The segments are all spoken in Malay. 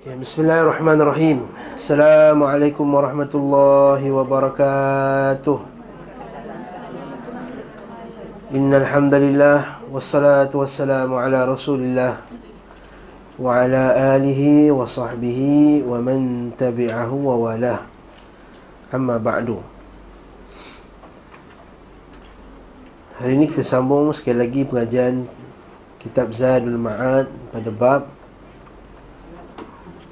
Ya, Bismillahirrahmanirrahim. Assalamualaikum warahmatullahi wabarakatuh. Innalhamdulillah Wassalatu wassalamu ala rasulillah Wa ala alihi wa sahbihi Wa man tabi'ahu wa walah Amma ba'du. Hari ini kita sambung sekali lagi pengajian Kitab Zadul Ma'ad pada bab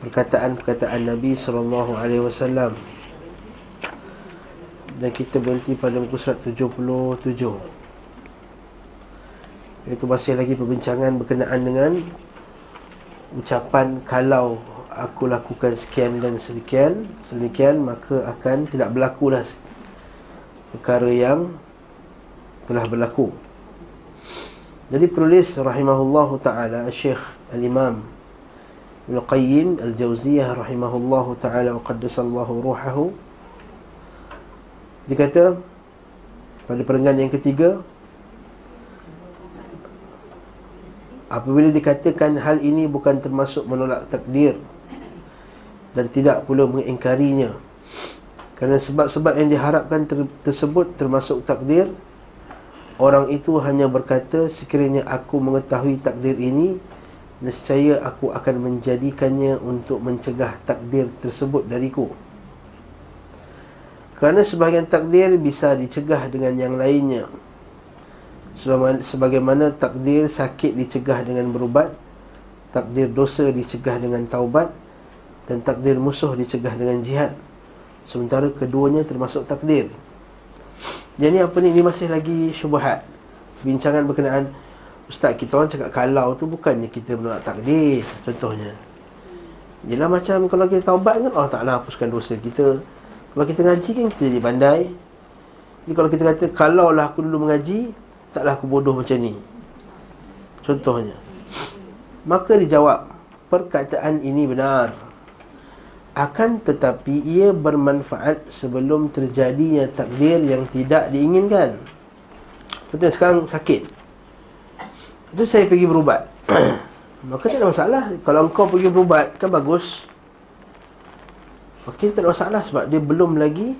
perkataan-perkataan Nabi sallallahu alaihi wasallam. Dan kita berhenti pada muka surat 77. Itu masih lagi perbincangan berkenaan dengan ucapan kalau aku lakukan sekian dan sedemikian, sedemikian maka akan tidak berlaku dah perkara yang telah berlaku. Jadi penulis rahimahullahu taala Syekh Al-Imam Ibn Qayyim Al-Jawziyah rahimahullahu taala wa qaddasallahu ruhahu. Dikata pada perenggan yang ketiga apabila dikatakan hal ini bukan termasuk menolak takdir dan tidak pula mengingkarinya kerana sebab-sebab yang diharapkan ter- tersebut termasuk takdir Orang itu hanya berkata sekiranya aku mengetahui takdir ini Nescaya aku akan menjadikannya untuk mencegah takdir tersebut dariku. Kerana sebahagian takdir bisa dicegah dengan yang lainnya. Sebagaimana takdir sakit dicegah dengan berubat Takdir dosa dicegah dengan taubat Dan takdir musuh dicegah dengan jihad. Sementara keduanya termasuk takdir. Jadi apa ni, ni masih lagi syubahat Bincangan berkenaan Ustaz, kita orang cakap kalau tu bukannya kita menolak takdir Contohnya. Yelah macam kalau kita taubat kan Allah Ta'ala hapuskan dosa kita. Kalau kita ngaji kan kita jadi pandai Jadi kalau kita kata Kalau lah aku dulu mengaji Taklah aku bodoh macam ni. Contohnya. Maka dijawab Perkataan ini benar. Akan tetapi ia bermanfaat sebelum terjadinya takdir yang tidak diinginkan. Betul sekarang sakit. Itu saya pergi berubat. Maka tak ada masalah. Kalau engkau pergi berubat kan bagus. Maka tak ada masalah sebab dia belum lagi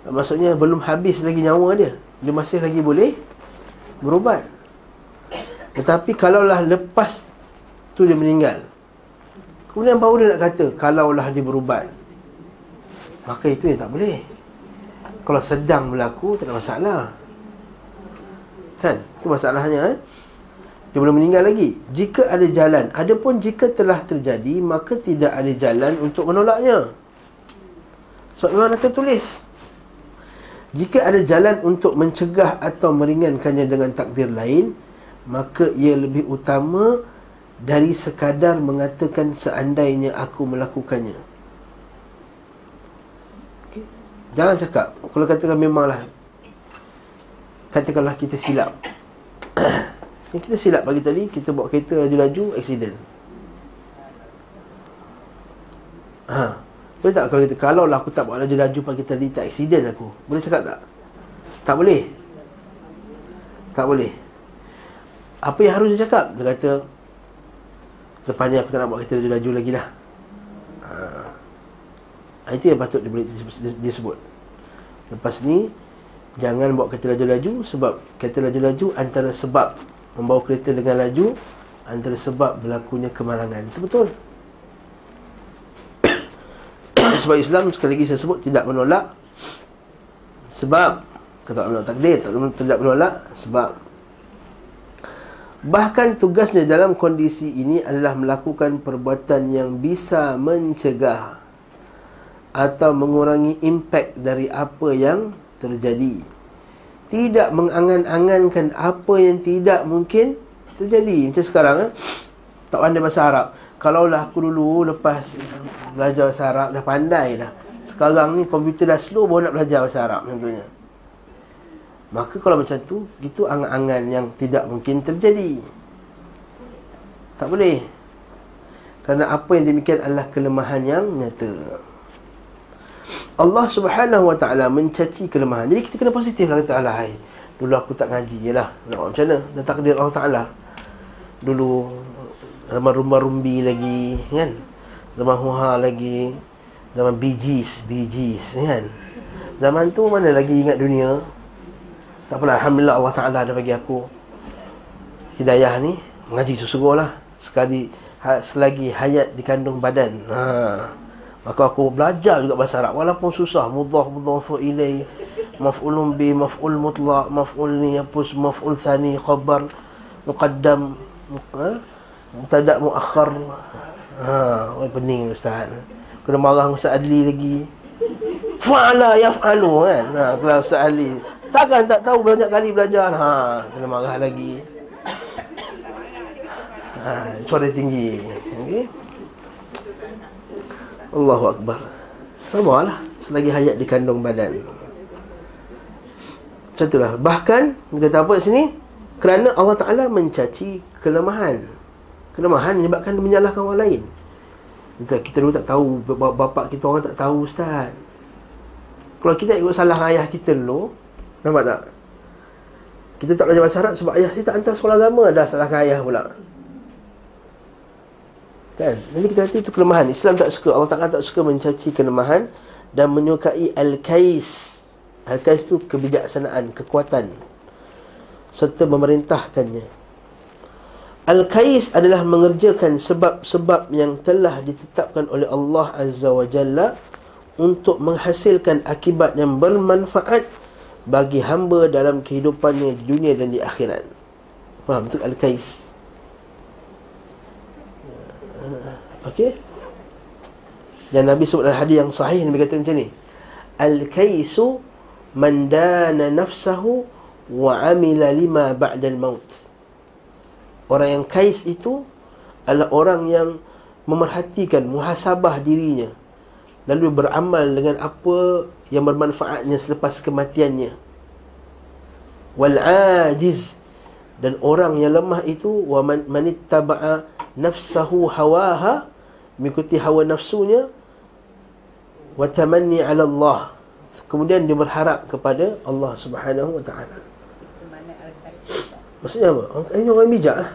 maksudnya belum habis lagi nyawa dia. Dia masih lagi boleh berubat. Tetapi kalaulah lepas tu dia meninggal Kemudian baru dia nak kata Kalaulah dia berubat Maka itu yang tak boleh Kalau sedang berlaku Tak ada masalah Kan? Itu masalahnya eh? Dia belum meninggal lagi Jika ada jalan Adapun jika telah terjadi Maka tidak ada jalan untuk menolaknya Sebab memang ada tertulis Jika ada jalan untuk mencegah Atau meringankannya dengan takdir lain Maka ia lebih utama dari sekadar mengatakan seandainya aku melakukannya. Okay. Jangan cakap kalau katakan memanglah katakanlah kita silap. Yang kita silap pagi tadi kita bawa kereta laju-laju accident. Ha. Boleh tak kalau kita kalau lah aku tak bawa laju-laju pagi tadi tak accident aku. Boleh cakap tak? Tak boleh. Tak boleh. Apa yang harus dia cakap? Dia kata Lepas ni aku tak nak buat kereta laju-laju lagi dah ha. Itu yang patut dia dia sebut Lepas ni Jangan bawa kereta laju-laju Sebab kereta laju-laju antara sebab Membawa kereta dengan laju Antara sebab berlakunya kemalangan. Itu betul. Sebab Islam sekali lagi saya sebut Tidak menolak Sebab Kata menolak takdir Tidak menolak Sebab. Bahkan tugasnya dalam kondisi ini adalah melakukan perbuatan yang bisa mencegah atau mengurangi impak dari apa yang terjadi. Tidak mengangan-angankan apa yang tidak mungkin terjadi. Macam sekarang, eh? tak pandai bahasa Arab. Kalaulah aku dulu lepas belajar bahasa Arab, dah pandai dah. Sekarang ni komputer dah slow, baru nak belajar bahasa Arab contohnya. Maka kalau macam tu Itu angan-angan yang tidak mungkin terjadi Tak boleh Kerana apa yang demikian adalah kelemahan yang nyata Allah subhanahu wa ta'ala mencaci kelemahan. Jadi kita kena positif lah kata Allah hai. Dulu aku tak ngaji Yalah. Nak macam mana? Dan takdir Allah ta'ala. Dulu Rumah-rumah rumbi lagi Kan? Zaman Huha lagi Zaman Bee Gees kan? Zaman tu mana lagi ingat dunia? Tak apalah Alhamdulillah Allah Ta'ala dah bagi aku Hidayah ni. Mengaji sesuruh lah Sekali ha, Selagi hayat dikandung badan. Ha. Maka aku belajar juga bahasa Arab. Walaupun susah Mudah mudah fu'ilai Maf'ulun bi Maf'ul mutlak Maf'ul ni Apa Maf'ul thani Khabar Muqaddam? Mutadak muakhar Ha, pening Ustaz. Kena marah Ustaz Adli lagi. Fa'ala yaf'alu kan? Ha, Kalau Ustaz Ali Takkan tak tahu banyak kali belajar. Ha, Kena marah lagi. Ha, Suara tinggi. Okay. Allahu Akbar. Sama lah Selagi hayat di kandung badan. Macam itulah Bahkan Dia kata apa sini? Kerana Allah Ta'ala mencaci kelemahan. Kelemahan menyebabkan menyalahkan orang lain. Kita dulu tak tahu Bapak kita orang tak tahu Ustaz. Kalau kita ikut salah ayah kita dulu Nampak tak? Kita tak belajar bahasa Arab sebab ayah kita tak hantar sekolah agama. Dah salahkan ayah pula Kan? Jadi kita kata itu kelemahan Islam tak suka Allah Ta'ala tak suka mencaci kelemahan Dan menyukai Al-Kais Al-Kais itu kebijaksanaan Kekuatan Serta memerintahkannya Al-Kais adalah mengerjakan sebab-sebab yang telah ditetapkan oleh Allah Azza wa Jalla untuk menghasilkan akibat yang bermanfaat bagi hamba dalam kehidupannya di dunia dan di akhirat. Faham tu al-kais. Okey. Dan Nabi sebut dalam hadis yang sahih Nabi kata macam ni. Al-kaisu man dana nafsahu wa amila lima ba'da al-maut. Orang yang kais itu adalah orang yang memerhatikan muhasabah dirinya lalu beramal dengan apa yang bermanfaatnya selepas kematiannya wal ajiz dan orang yang lemah itu wa man ittaba'a nafsahu hawaha mengikuti hawa nafsunya wa tamanni 'ala Allah. Kemudian dia berharap kepada Allah Subhanahu wa taala. Maksudnya apa? Ini orang bijak lah.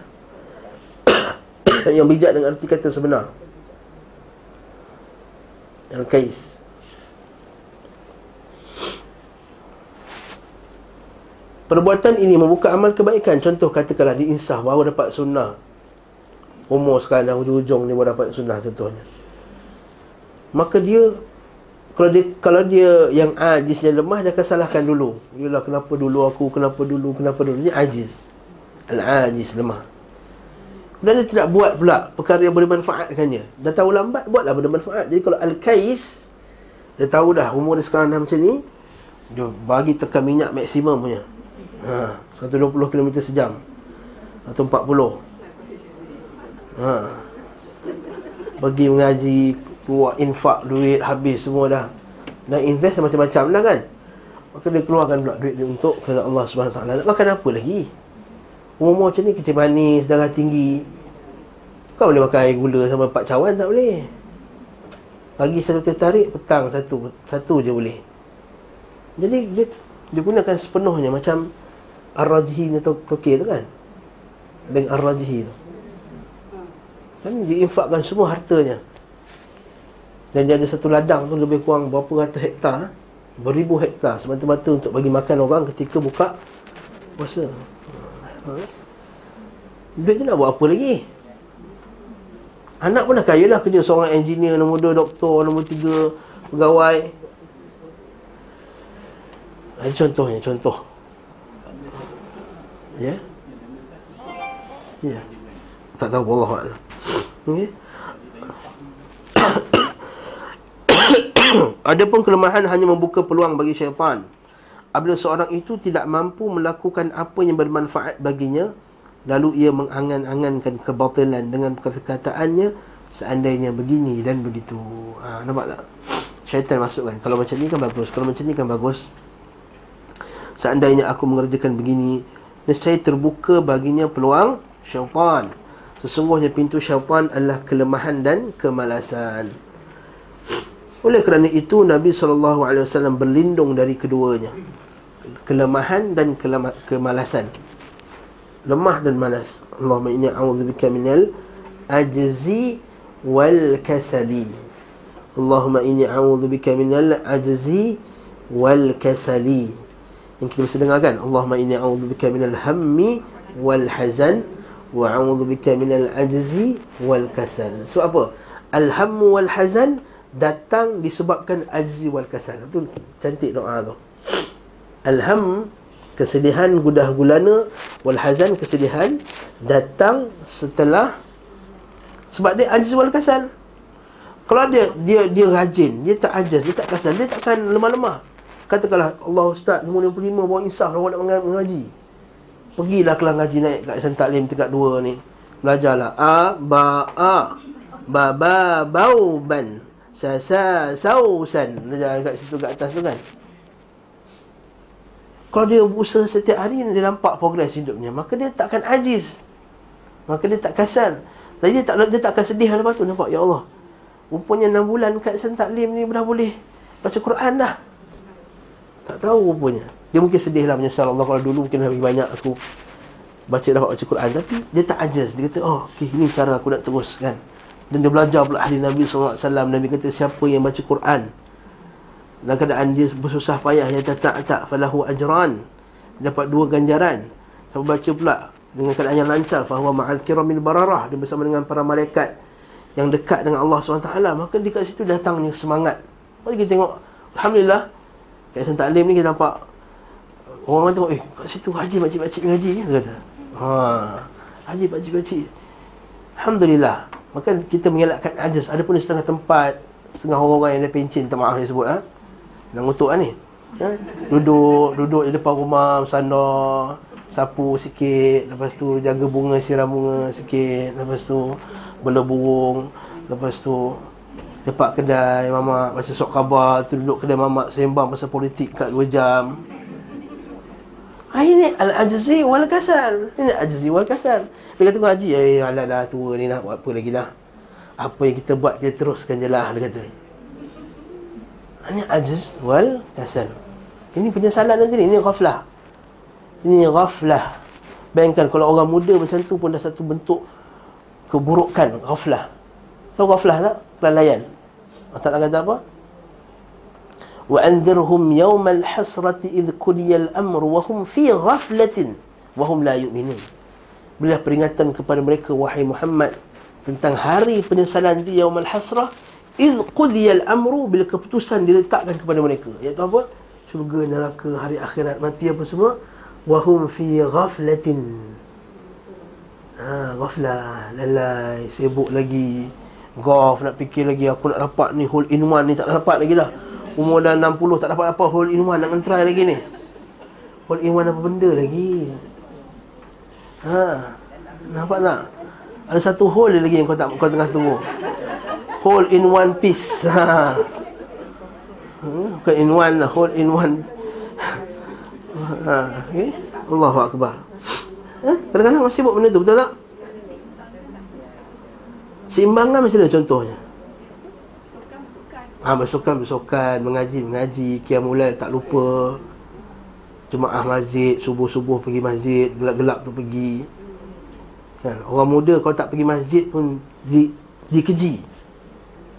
yang bijak dengan arti kata sebenar. Al-Qais Perbuatan ini membuka amal kebaikan Contoh katakanlah diinsah baru dapat sunnah Umur sekarang dah hujung ni baru dapat sunnah contohnya Maka dia kalau dia kalau dia yang ajiz yang lemah dia akan salahkan dulu. Yalah kenapa dulu aku, kenapa dulu, kenapa dulu. Ini ajiz. Al-ajiz lemah. Dan dia tidak buat pula perkara yang boleh manfaatkannya. Dah tahu lambat, buatlah benda manfaat. Jadi kalau Al-Kais, dia tahu dah umur dia sekarang dah macam ni, dia bagi tekan minyak maksimum punya. Ha, 120 km sejam. Atau 40. Ha. Bagi mengaji, buat infak duit habis semua dah. Dan invest macam-macam lah kan. Maka dia keluarkan pula duit dia untuk kerana Allah SWT. Nak makan apa lagi? Umur macam ni kecil manis, darah tinggi Kau boleh makan air gula sama empat cawan tak boleh Pagi satu tertarik, petang satu Satu je boleh Jadi dia, dia gunakan sepenuhnya macam Ar-Rajhi ni tokir tu kan? Bank Ar-Rajhi tu. Kan dia infakkan semua hartanya. Dan dia ada satu ladang tu lebih kurang berapa ratus hektar Beribu hektar semata-mata untuk bagi makan orang ketika buka puasa. Ha? Duit tu nak buat apa lagi? Anak pun dah kaya lah Kerja seorang engineer Nombor dua doktor Nombor tiga Pegawai. Ini contohnya Contoh Ya? Ya. Tak tahu Allah Okay Adapun kelemahan hanya membuka peluang bagi syaitan. Apabila seorang itu tidak mampu melakukan apa yang bermanfaat baginya lalu ia mengangan-angankan kebatilan dengan perkataannya seandainya begini dan begitu. Ha, nampak tak? Syaitan masukkan. Kalau macam ni kan bagus. Kalau macam ni kan bagus. Seandainya aku mengerjakan begini nescaya terbuka baginya peluang syaitan. Sesungguhnya pintu syaitan adalah kelemahan dan kemalasan. Oleh kerana itu Nabi SAW berlindung dari keduanya. Kelemahan dan kelema, kemalasan. Lemah dan malas. Allahumma inni a'udzubika minal ajzi wal kasali. Allahumma inni a'udhu bika minal ajzi wal kasali yang kita mesti dengarkan Allahumma inni a'udhu bika minal hammi wal hazan wa a'udhu bika minal ajzi wal kasal. So apa? Al-hammu wal hazan datang disebabkan ajzi wal kasal. Itu cantik doa tu. Al-ham kesedihan gudah gulana wal hazan kesedihan datang setelah sebab dia ajzi wal kasal. Kalau dia dia dia rajin, dia tak ajas, dia tak kasar, dia takkan lemah-lemah. Katakanlah Allah Ustaz umur 55 bawa insaf awak nak mengaji. Pergilah kelas ngaji naik kat San Taklim tingkat 2 ni. Belajarlah a ba a ba ba bau ban sa sa sausan. Belajar kat situ kat atas tu kan. Kalau dia berusaha setiap hari dia nampak progres hidupnya, maka dia takkan ajiz. Maka dia tak kasar. Jadi dia tak dia tak akan sedih lepas tu nampak ya Allah. Rupanya 6 bulan kat Sen Taklim ni dah boleh baca Quran dah. Tak tahu rupanya. Dia mungkin sedih lah menyesal Allah kalau dulu mungkin lebih banyak aku baca dapat baca Quran. Tapi dia tak ajas. Dia kata, oh okay, ini cara aku nak terus kan. Dan dia belajar pula hadis Nabi SAW. Nabi kata, siapa yang baca Quran dalam keadaan dia bersusah payah yang tak tak tak falahu ajran dapat dua ganjaran siapa baca pula dengan keadaan yang lancar fahuwa ma'al kiramil bararah dia bersama dengan para malaikat yang dekat dengan Allah SWT maka di kat situ datangnya semangat mari kita tengok Alhamdulillah kat Islam Taklim ni kita nampak orang tengok eh kat situ haji makcik-makcik ngaji dia kata. Ha. Haji makcik-makcik. Alhamdulillah. Maka kita mengelakkan ajas ada pun setengah tempat setengah orang-orang yang ada pencin tak maaf saya sebut ha? nak ngutuk lah ni. Ha? duduk duduk di depan rumah bersandar sapu sikit lepas tu jaga bunga siram bunga sikit lepas tu bela burung lepas tu lepak kedai mamak baca sok khabar tu duduk kedai mamak sembang pasal politik kat 2 jam. Ini al-ajzi wal kasal. Ini ajzi wal kasal. Dia kata haji eh alah dah tua ni nak buat apa lagi lah? Apa yang kita buat kita teruskan je lah dia kata. Ini ajz wal kasal. Ini penyesalan negeri ini ghaflah. Ini ghaflah. Bayangkan kalau orang muda macam tu pun dah satu bentuk keburukan ghaflah. Tahu ghaflah tak? Kelalaian Allah Ta'ala kata apa? Wa anzirhum yawmal hasrati idh kuliyal amru wa hum fi ghaflatin wa hum la yu'minun. Berilah peringatan kepada mereka wahai Muhammad tentang hari penyesalan di yawmal hasrah idh qudiyal amru bila keputusan diletakkan kepada mereka. Iaitu apa? Syurga neraka hari akhirat mati apa semua hum fi ghaflatin. Ha, ghaflah lalai sibuk lagi golf nak fikir lagi aku nak dapat ni hole in one ni tak dapat lagi dah. Umur dah 60 tak dapat apa hole in one nak try lagi ni. Hole in one apa benda lagi? Ha nampak tak? Ada satu hole lagi yang kau tak kau tengah tunggu. Hole in one piece ha. Hmm, bukan in one lah hole in one ha okay? Allahu akbar. Eh? Kadang-kadang masih buat benda tu, betul tak? Seimbangan macam mana contohnya? Ha, bersukan, bersukan, mengaji, mengaji, kiamulai, tak lupa Jemaah masjid, subuh-subuh pergi masjid, gelap-gelap tu pergi kan? Orang muda kalau tak pergi masjid pun di, dikeji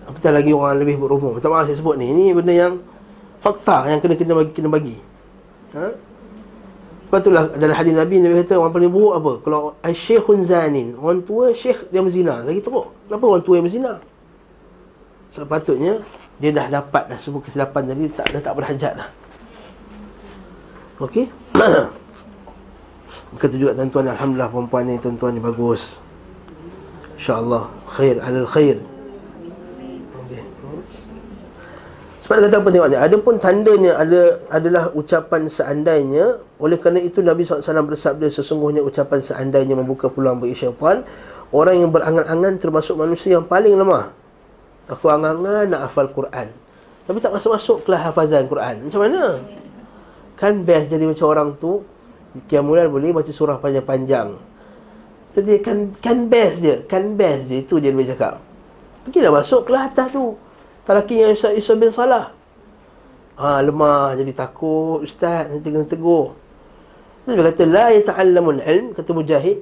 Apatah lagi orang lebih berumur Tak maaf saya sebut ni, ini benda yang fakta yang kena kena bagi kena bagi. Ha? Lepas tu lah dalam hadis Nabi Nabi kata orang paling buruk apa? Kalau syekhun zanin, orang tua syekh dia berzina. Lagi teruk. Kenapa orang tua yang berzina? Sepatutnya dia dah dapat dah semua kesilapan tadi tak dah tak berhajat dah. Okey? Kata juga tuan-tuan alhamdulillah perempuan ni tuan-tuan ni bagus. Insya-Allah khair alal khair. Sebab kata apa tengok ni Ada pun tandanya ada adalah ucapan seandainya Oleh kerana itu Nabi SAW bersabda Sesungguhnya ucapan seandainya membuka peluang bagi syaitan Orang yang berangan-angan termasuk manusia yang paling lemah. Aku angan-angan nak hafal Quran. Tapi tak masuk-masuk kelas hafazan Quran. Macam mana? Kan best jadi macam orang tu Kiamulan boleh baca surah panjang-panjang. Itu dia kan, kan best je Kan best je. Itu dia boleh cakap. Pergilah masuk kelas atas tu lelaki yang Ustaz Yusuf bin Salah. Ha, lemah jadi takut ustaz nanti kena tegur. Dia kata la yata'allamul ilm kata mujahid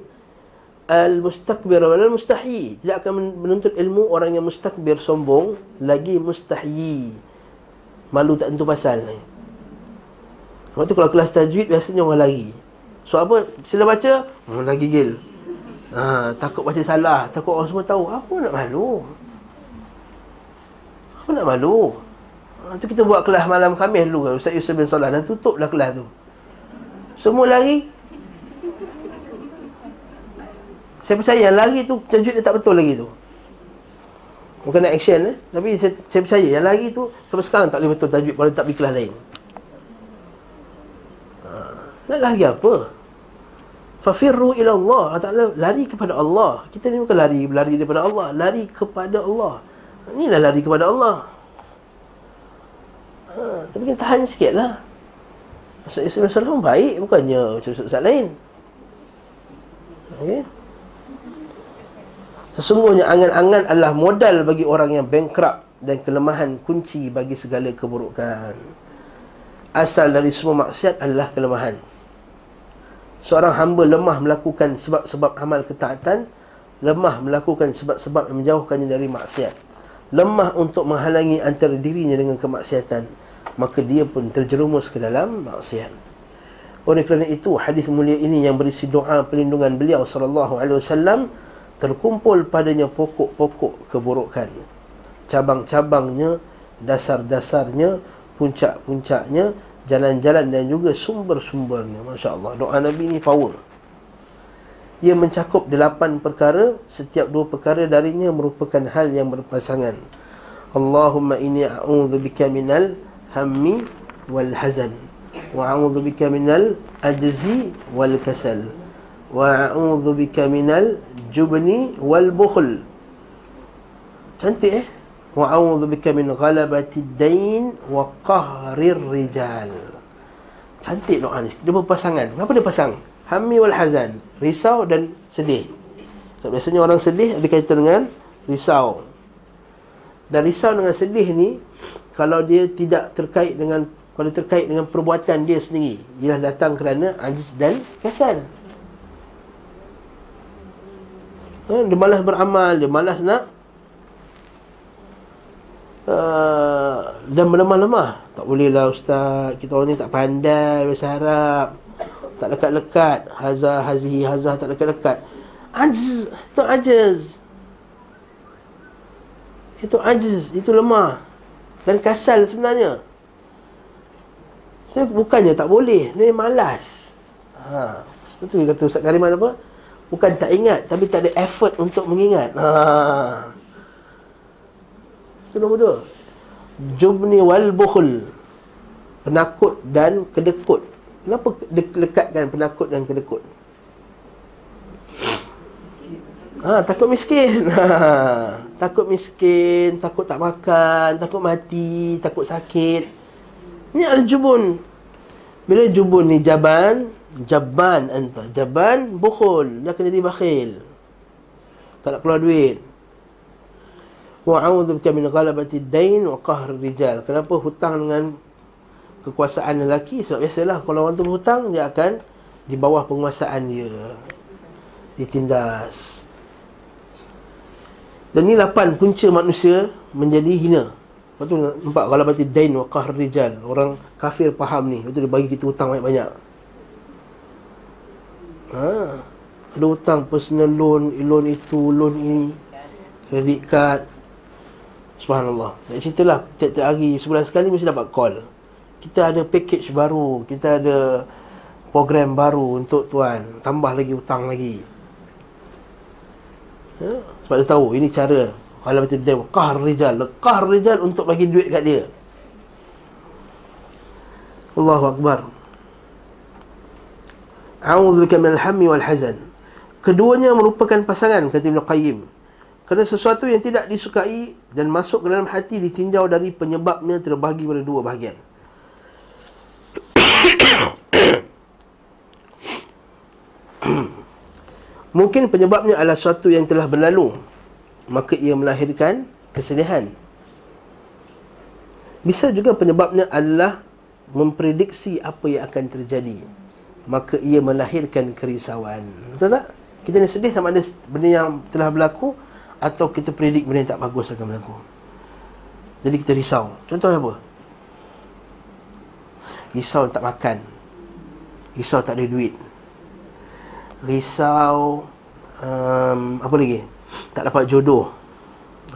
al-mustakbir wal mustahi tidak akan menuntut ilmu orang yang mustakbir sombong lagi mustahi. Malu tak tentu pasal ni. Waktu kalau kelas tajwid biasanya orang lari. So apa? Sila baca orang lagi gil. Ha, takut baca salah. Takut orang semua tahu. Apa nak malu apa nak malu Nanti kita buat kelas malam Khamis dulu kan Ustaz Yusuf bin Salah Dan tutuplah kelas tu Semua lari saya percaya yang lari tu tajuk dia tak betul lagi tu. Bukan nak action eh. Tapi saya, saya percaya yang lari tu sampai sekarang tak boleh betul tajuk kalau tak pergi kelas lain. Ha. Nak lari apa? Fafirru ila Allah. Allah Ta'ala lari kepada Allah. Kita ni bukan lari lari daripada Allah. Lari kepada Allah. Inilah lari kepada Allah. Ha, tapi kita tahan sikit lah. Maksud Islam baik bukannya macam Ustaz lain. Okay. Sesungguhnya angan-angan adalah modal bagi orang yang bankrupt dan kelemahan kunci bagi segala keburukan. Asal dari semua maksiat adalah kelemahan. Seorang hamba lemah melakukan sebab-sebab amal ketaatan, lemah melakukan sebab-sebab yang menjauhkannya dari maksiat. Lemah untuk menghalangi antara dirinya dengan kemaksiatan, maka dia pun terjerumus ke dalam maksiat. Oleh kerana itu, hadis mulia ini yang berisi doa perlindungan beliau sallallahu alaihi wasallam terkumpul padanya pokok-pokok keburukan. Cabang-cabangnya dasar-dasarnya puncak-puncaknya jalan-jalan dan juga sumber-sumbernya. masya-Allah doa nabi ni power ia mencakup delapan perkara setiap dua perkara darinya merupakan hal yang berpasangan. Allahumma inni a'udzubika minal hammi wal hazan wa a'udzubika minal ajzi wal kasal wa a'udzubika minal jubni wal bukhl. Cantik eh? Wa a'udzu bika min ghalabati dain wa qahrir rijal. Cantik doa ni dia berpasangan. Kenapa dia pasang hammi wal hazan. Risau dan sedih. So, biasanya orang sedih ada kaitan dengan risau. Dan risau dengan sedih ni kalau dia tidak terkait dengan kalau terkait dengan perbuatan dia sendiri ialah datang kerana ajiz dan kasal ha, Dia malas beramal Dia malas nak uh, Dan melemah-lemah. Tak boleh lah ustaz. Kita orang ni tak pandai Bahasa Arab Tak lekat-lekat. Hazah, hazihi, hazah Tak lekat-lekat. Ajiz Itu ajiz Itu ajiz Itu lemah Dan kasal sebenarnya. Tapi bukannya tak boleh Dia malas. Ha, itu kata Ustaz Kariman apa? Bukan tak ingat Tapi tak ada effort untuk mengingat. Ha. Itu nombor dua. Jubni wal bukhul. Penakut dan kedekut Kenapa lekatkan penakut dan kedekut? Ha, takut miskin. Ha, Takut miskin Takut tak makan Takut mati Takut sakit. Ini al-jubun Bila jubun ni jaban Jaban anta Jaban bukhul Dia akan jadi bakhil. Tak nak keluar duit. Wa'awudhu bika min ghalabati dain Wa qahr rijal. Kenapa hutang dengan Kekuasaan lelaki. Sebab biasalah Kalau orang tu berhutang Dia akan Di bawah penguasaan dia. Ditindas Dan ni lapan punca manusia Menjadi hina. Lepas tu nampak Ghalabati dain wa qahr rijal. Orang kafir faham ni. Lepas tu dia bagi kita hutang banyak-banyak. Ha. Ada hutang personal loan Loan itu, loan ini. Credit card Subhanallah. Nak ceritalah Tiap-tiap hari. Sebulan sekali mesti dapat call Kita ada package baru Kita ada Program baru untuk tuan Tambah lagi hutang lagi ha? Sebab dia tahu Ini cara Kalau macam dia Qahar rijal Qahar rijal untuk bagi duit kat dia Allahu Akbar A'udzu bika minal hammi wal hazan. Keduanya merupakan pasangan kata Ibn Qayyim. Kerana sesuatu yang tidak disukai dan masuk ke dalam hati ditinjau dari penyebabnya terbahagi pada dua bahagian. Mungkin penyebabnya adalah sesuatu yang telah berlalu Maka ia melahirkan kesedihan Bisa juga penyebabnya adalah Memprediksi apa yang akan terjadi maka ia melahirkan kerisauan. Betul tak? Kita ni sedih sama ada benda yang telah berlaku atau kita predik benda yang tak bagus akan berlaku. Jadi kita risau. Contoh apa? Risau tak makan. Risau tak ada duit. Risau um, apa lagi? Tak dapat jodoh.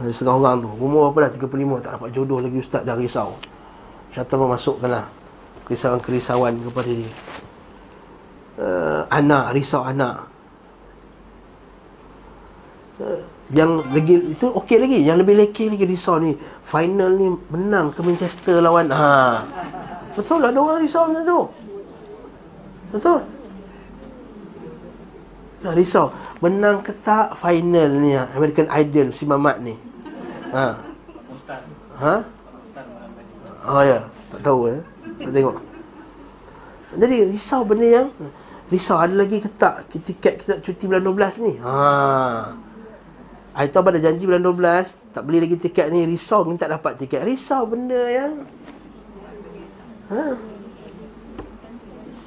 Ada setengah orang tu. Umur apa dah? 35 tak dapat jodoh lagi ustaz dah risau. Syaitan memasukkanlah kerisauan-kerisauan kepada dia. Uh, anak, risau anak. Uh, yang lagi itu okey lagi yang lebih leki lagi risau ni final ni menang ke Manchester lawan ha betul lah ada orang risau macam tu. Betul? Ya, risau. Menang ke tak final ni American Idol si Mamat ni. Ha. Ha? Oh ya. Tak tahu eh. Tak tengok. Jadi risau benda yang Risau ada lagi ke tak? Tiket kita cuti bulan 12 ni? Ha. Hari tu pada janji bulan 12 Tak beli lagi tiket ni. Risau ni tak dapat tiket. Risau benda yang ha.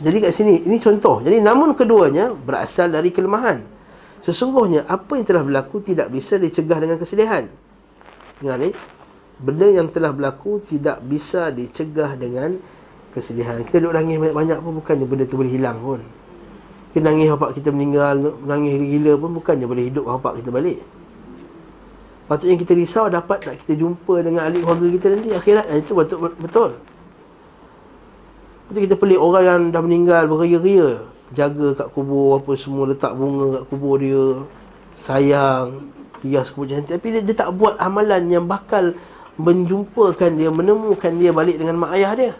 Jadi kat sini Ini contoh Jadi namun keduanya Berasal dari kelemahan Sesungguhnya Apa yang telah berlaku Tidak bisa dicegah dengan kesedihan Dengar ni Benda yang telah berlaku Tidak bisa dicegah dengan Kesedihan Kita duduk nangis banyak-banyak pun Bukannya benda tu boleh hilang pun Kita nangis bapak kita meninggal Nangis gila pun Bukannya boleh hidup bapak kita balik Patutnya kita risau dapat tak kita jumpa dengan ahli keluarga kita nanti akhirat. Itu betul betul. Betul kita pelik orang yang dah meninggal beria-ria jaga kat kubur apa semua letak bunga kat kubur dia. Sayang. Hias kubur cantik tapi dia, dia tak buat amalan yang bakal menjumpakan dia menemukan dia balik dengan mak ayah dia.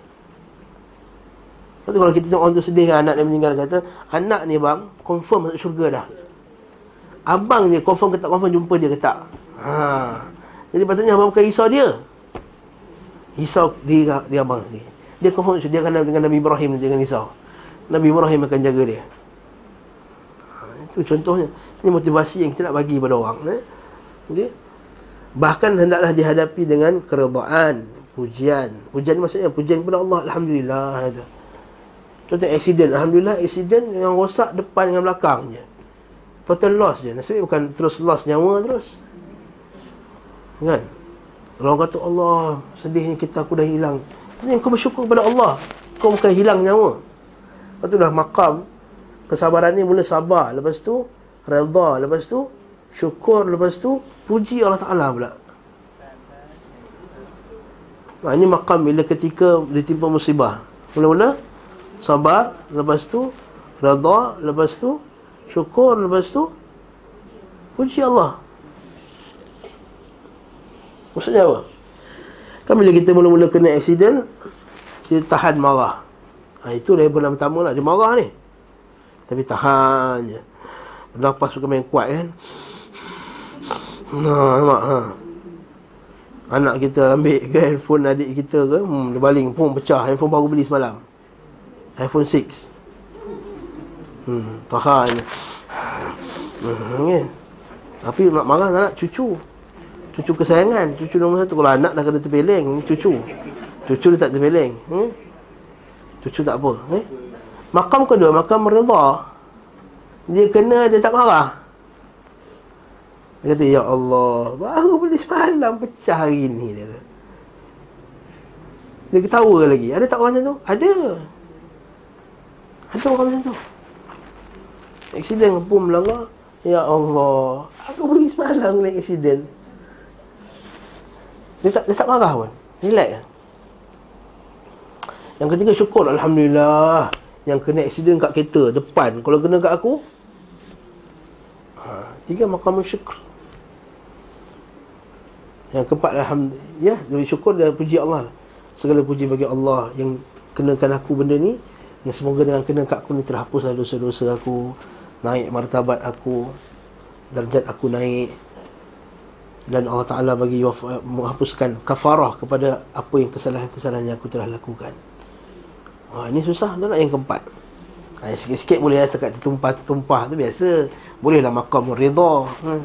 Lepas kalau kita tengok orang tu sedih anak dia meninggal kata anak ni bang confirm masuk syurga dah. Abang ni confirm ke tak confirm jumpa dia ke tak? Ha. Jadi patutnya abang bukan risau dia. Risau di di abang sendiri. Dia confirm dia akan dengan Nabi Ibrahim jangan risau. Nabi Ibrahim akan jaga dia. Ha, itu contohnya. Ini motivasi yang kita nak bagi pada orang. Eh? Okay? Bahkan hendaklah dihadapi dengan keredaan, pujian. Pujian maksudnya pujian kepada Allah. Alhamdulillah. Contoh accident. Alhamdulillah accident yang rosak depan dengan belakang je. Total loss je. Nasib bukan terus loss nyawa terus. Kan? Kalau kata Allah sedihnya kita aku dah hilang. Ini kau bersyukur kepada Allah. Kau bukan hilang nyawa. Lepas tu dah makam kesabaran ni mula sabar. Lepas tu redha. Lepas tu syukur. Lepas tu puji Allah Ta'ala pula. Nah, ini makam bila ketika ditimpa musibah. Mula-mula sabar. Lepas tu redha. Lepas tu syukur. Lepas tu puji Allah. Maksudnya apa? Kan bila kita mula-mula kena accident Kita tahan marah. Ha, Itu dari bulan pertama lah. Dia marah ni. Tapi tahan je. Lepas suka main kuat kan? Nah, nampak ha. Anak kita ambil ke handphone adik kita ke hmm, Dia baling pun pecah. Handphone baru beli semalam. iPhone 6 hmm, Tahan hmm, kan? Tapi nak marah nak cucu cucu kesayangan. Cucu nombor satu. Kalau anak dah kena terpeleng ni cucu. Cucu dia tak terpeleng hmm? cucu tak apa eh? makam kedua makam mereda dia kena dia tak marah. Dia kata ya Allah baru beli semalam pecah hari ni dia. Kata dia ketawa lagi. Ada tak orang macam tu? Ada. Ada orang macam tu. Accident pun melanggar Ya Allah Aku pergi semalam naik accident dia tak, dia tak marah pun. Relax lah Yang ketiga syukur Alhamdulillah. Yang kena accident kat kereta Depan. Kalau kena kat aku ha, Tiga makam syukur. Yang keempat Alhamdulillah. Ya Lebih syukur dan puji Allah Segala puji bagi Allah Yang kenakan aku benda ni. Yang semoga dengan kena kat aku ni Terhapuslah dosa-dosa aku Naik martabat aku Darjat aku naik dan Allah Ta'ala bagi menghapuskan kafarah kepada apa yang kesalahan-kesalahan yang aku telah lakukan. Wah, ini susah tu nak yang keempat. Ha, sikit-sikit boleh lah setakat tertumpah-tertumpah tu biasa. Bolehlah makam reda ha.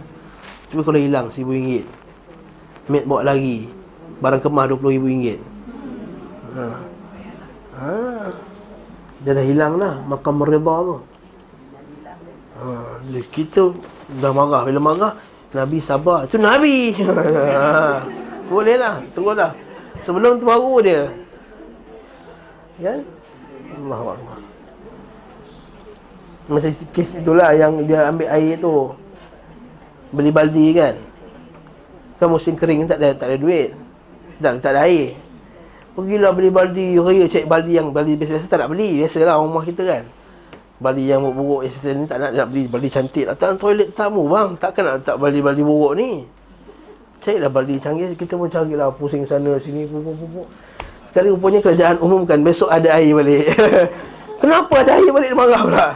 cuma kalau hilang RM1,000 mat bawa lagi. Barang kemah RM20,000. Ha. ha. dia dah hilang lah makam reda tu. Ha, Kita dah marah. Bila marah Nabi sabar. Itu Nabi. Ha, Boleh lah Tunggu lah Sebelum tu baru dia. Kan? Allah Allah Macam kes itulah Yang dia ambil air tu. Beli baldi kan? Kan musim kering tak ada, tak ada duit. Tak, tak ada air. Pergilah beli baldi. Raya cek baldi yang Baldi biasa-biasa tak nak beli. Biasalah rumah kita kan Baldi yang buruk yang ni tak nak, nak beli baldi cantik Datang toilet tamu bang. Takkan nak letak baldi-baldi buruk ni? Carilah baldi canggih. Kita pun carilah pusing sana sini pupuk. Sekali rupanya kerajaan umumkan Besok ada air balik. Kenapa ada air balik? Marah pula.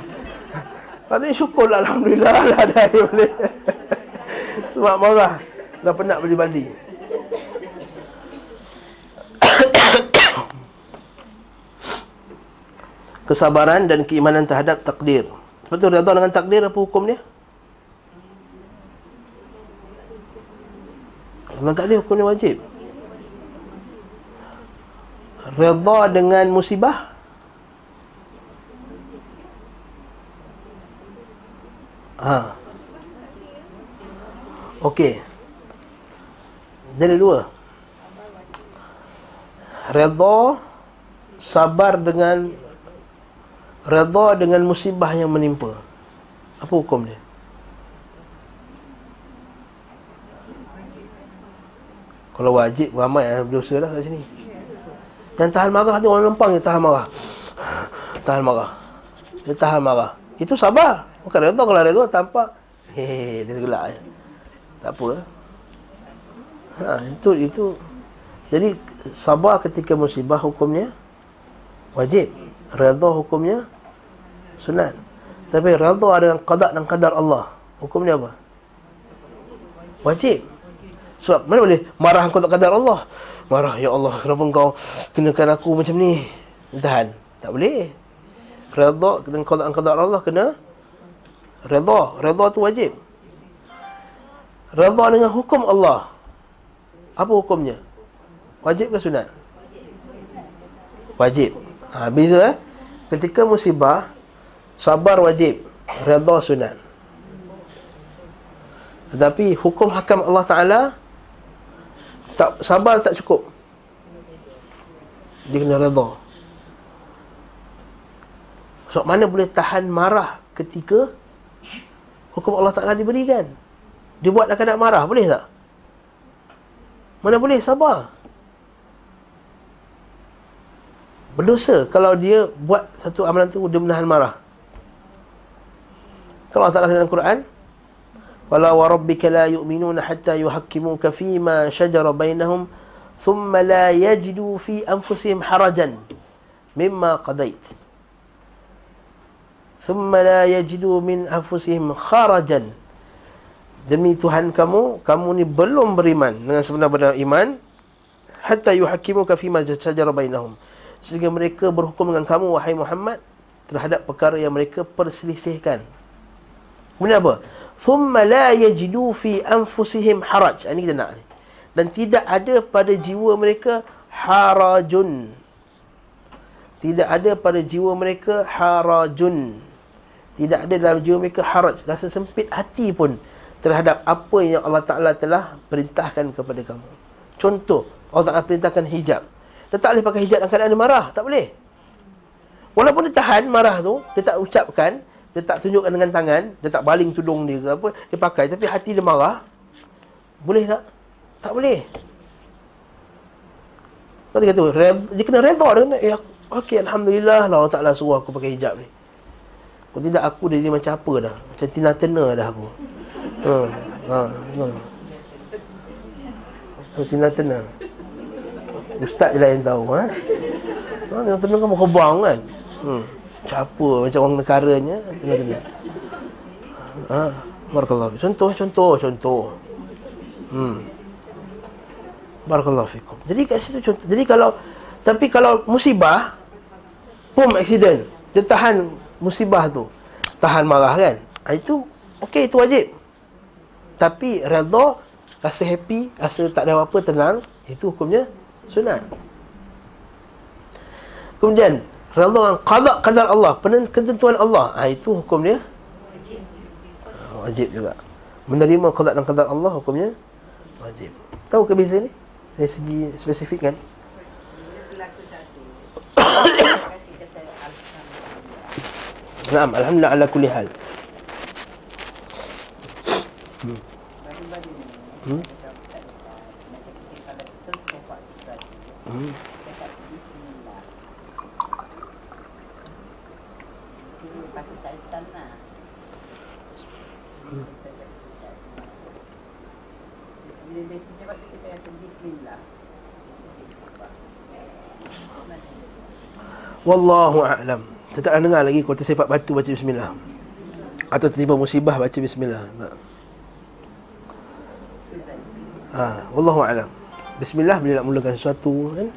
Katanya syukurlah Alhamdulillah lah ada air balik. Sebab marah. Dah penat beli baldi kesabaran dan keimanan terhadap takdir. Sebab tu redha dengan takdir apa hukum dia? Dengan takdir hukum dia wajib. Redha dengan musibah Ha. Okey. Jadi dua. Redha sabar dengan Redha dengan musibah yang menimpa. Apa hukum dia? Kalau wajib ramai yang berdosa lah kat sini. Yang tahan marah tu orang lempang dia tahan marah. Tahan marah. Dia tahan marah. Itu sabar. Bukan redha kalau redha tampak Hehehe dia gelak je. Tak apa. Ha, Itu itu. Jadi sabar ketika musibah hukumnya Wajib. Redha hukumnya sunat. Tapi redha dengan qada dan qadar Allah. Hukum dia apa? Wajib. Sebab mana boleh marah tak qadar Allah? Marah ya Allah kenapa engkau kenakan aku macam ni? Tahan. Tak boleh. Redha dengan qada dan qadar Allah kena redha. Redha tu wajib. Redha dengan hukum Allah. Apa hukumnya? Wajib ke sunat? Wajib. Ha, beza eh. Ketika musibah sabar wajib, redha sunat. Tetapi hukum hakam Allah Taala tak sabar tak cukup. Dia kena redha. So mana boleh tahan marah ketika hukum Allah Taala diberikan? Dia buat nak marah, boleh tak? Mana boleh sabar? berdosa kalau dia buat satu amalan tu dia menahan marah. Kalau Allah Taala dalam Quran, "Wala wa rabbika la yu'minuna hatta yuhakkimuka fi ma shajara bainahum thumma la yajidu fi anfusihim harajan mimma qadait." Thumma la yajidu min anfusihim kharajan. Demi Tuhan kamu, kamu ni belum beriman dengan sebenar-benar iman hatta yuhakkimuka fi ma shajara bainahum sehingga mereka berhukum dengan kamu wahai Muhammad terhadap perkara yang mereka perselisihkan. Kemudian apa? Thumma la yajidu fi anfusihim haraj. Ini kita nak ni. Dan tidak ada pada jiwa mereka harajun. Tidak ada pada jiwa mereka harajun. Tidak ada dalam jiwa mereka haraj. Rasa sempit hati pun terhadap apa yang Allah Ta'ala telah perintahkan kepada kamu. Contoh, Allah Ta'ala perintahkan hijab. Dia tak boleh pakai hijab dalam keadaan dia marah. Tak boleh. Walaupun dia tahan marah tu, dia tak ucapkan, dia tak tunjukkan dengan tangan, dia tak baling tudung dia ke apa, dia pakai. Tapi hati dia marah. Boleh tak? Tak boleh. Kau kata, dia kena redha. Dia kena, eh, okey, Alhamdulillah lah Allah Ta'ala suruh aku pakai hijab ni. Kalau tidak, aku dah jadi macam apa dah. Macam Tina Turner dah aku. Ha, ha, ha. Tina Turner. Ustaz je lah yang tahu ha? ha yang tenang kan berkebang kan hmm. Siapa? Macam orang negaranya? Tenang-tenang ha, Barakallahu Contoh, contoh, contoh. Hmm. Barakallahu fikum. Jadi kat situ contoh Jadi kalau Tapi kalau musibah Pum accident Dia tahan musibah tu. Tahan marah kan? Ha, Itu Okey, itu wajib. Tapi redha Rasa happy Rasa tak ada apa-apa Tenang Itu hukumnya sunat. Kemudian redha dengan qada qadar Allah, ketentuan Allah. Ha, itu hukum dia wajib juga menerima qada dan qadar Allah hukumnya wajib tahu ke beza ni dari segi spesifik kan alhamdulillah ala kulli hal. Hmm. Hmm. Hmm. Wallahu a'lam. Tak dengar lagi kalau tersepak batu baca bismillah. Atau tertimpa musibah baca bismillah. Tak. Ha, wallahu a'lam. Bismillah bila nak mulakan sesuatu kan.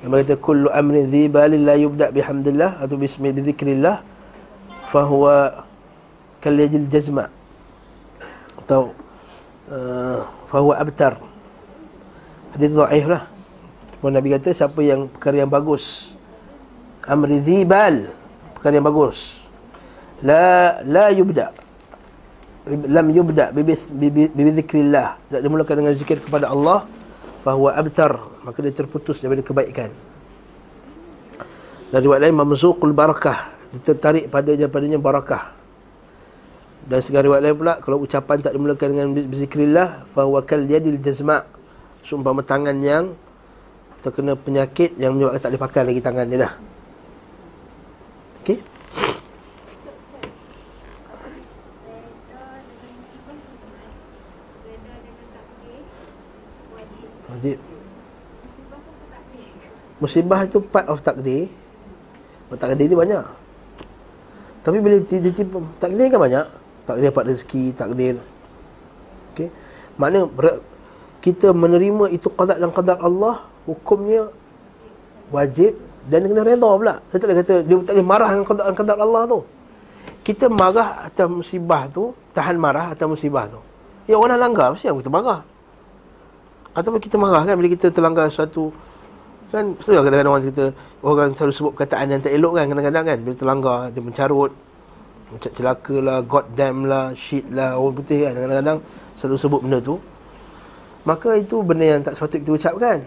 Yang berkata kullu amrin dhi balil la yubda bihamdillah atau bismillah bizikrillah fahuwa kal yajil jazma atau uh, fahuwa abtar hadis dhaif lah Nabi kata siapa yang perkara yang bagus amri dhibal perkara yang bagus. La la yubda. Lam yubda bi bi zikrillah. Tidak dimulakan dengan zikir kepada Allah fahuwa abtar. Maka dia terputus daripada kebaikan. Dan riwayat lain mamzuqul barakah. Ditertarik pada padanya barakah. Dan segala riwayat lain pula kalau ucapan tak dimulakan dengan zikrillah fahuwa kal yadil jazma. Sumpah tangan yang terkena penyakit yang menyebabkan tak boleh pakai lagi tangan dia dah Wajib. Musibah itu part of takdir. Takdir ni banyak. Tapi bila tiba-tiba takdir kan banyak. Takdir dapat rezeki, takdir. Okey. Makna kita menerima itu qada dan qadar Allah, hukumnya wajib dan kena redha pula. Dia tak boleh kata dia tak boleh marah dengan qada qadar Allah tu. Kita marah atas musibah tu, tahan marah atas musibah tu. Ya orang langgar mesti kita marah. Ataupun kita marah kan bila kita terlanggar sesuatu kan lah kadang-kadang orang kita orang selalu sebut perkataan yang tak elok kan kadang-kadang kan bila terlanggar dia mencarut macam celaka lah god damn lah shit lah orang putih kan kadang-kadang selalu sebut benda tu maka itu benda yang tak sepatutnya kita ucapkan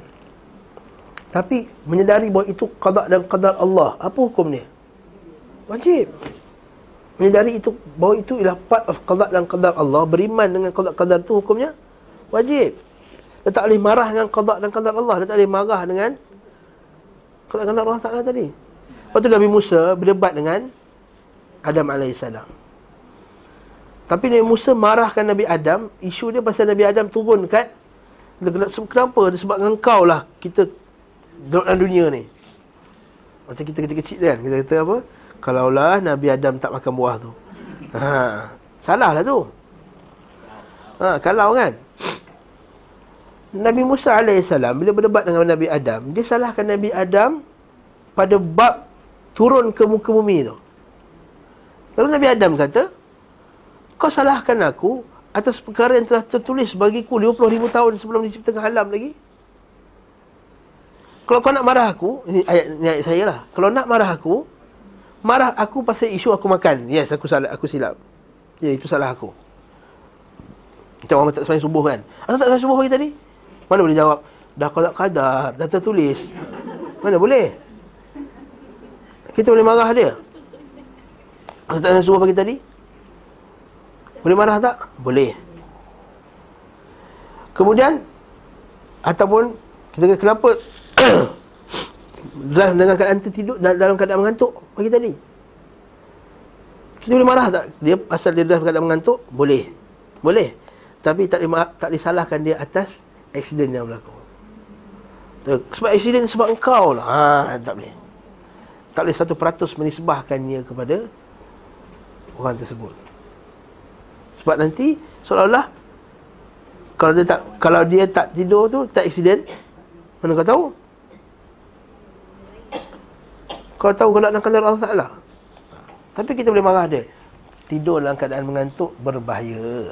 tapi menyedari bahawa itu qada dan qadar Allah. Apa hukum dia? Wajib. Menyedari itu bahawa itu ialah part of qada dan qadar Allah, beriman dengan qada qadar itu hukumnya wajib. Dia tak boleh marah dengan qada dan qadar Allah, dia tak boleh marah dengan qada qadar Allah Taala tadi. Lepas tu Nabi Musa berdebat dengan Adam alaihissalam. Tapi Nabi Musa marahkan Nabi Adam, isu dia pasal Nabi Adam turun kat Kenapa? Disebabkan kau lah kita dalam dunia ni. Macam kita kecil-kecil kan Kita kata apa? Kalaulah Nabi Adam tak makan buah tu. Ha, Salah lah tu. Ha, Kalau kan Nabi Musa AS Bila berdebat dengan Nabi Adam Dia salahkan Nabi Adam Pada bab Turun ke muka bumi tu Lalu Nabi Adam kata Kau salahkan aku Atas perkara yang telah tertulis bagiku 50 ribu tahun sebelum diciptakan alam lagi kalau kau nak marah aku, ini ayat, ini ayat saya lah. Kalau nak marah aku, marah aku pasal isu aku makan. Yes, aku salah, aku silap. Ya, itu salah aku. Macam orang tak sembahyang subuh kan. Asal tak sembahyang subuh pagi tadi? Mana boleh jawab? Dah kau tak kadar, dah tertulis. Mana boleh? Kita boleh marah dia. Asal tak sembahyang subuh pagi tadi? Boleh marah tak? Boleh. Kemudian ataupun kita kata kenapa dalam dengan keadaan tertidur dalam keadaan mengantuk pagi tadi. Kita boleh marah tak? Dia asal dia dalam keadaan mengantuk, boleh. Boleh. Tapi tak tak boleh salahkan dia atas aksiden yang berlaku. Sebab aksiden sebab engkau lah. Ha, tak boleh. Tak boleh satu peratus menisbahkannya kepada orang tersebut. Sebab nanti seolah-olah kalau dia tak kalau dia tak tidur tu tak aksiden mana kau tahu? Kau tahu kalau nak kandar Allah Ta'ala Tapi kita boleh marah dia Tidur dalam keadaan mengantuk berbahaya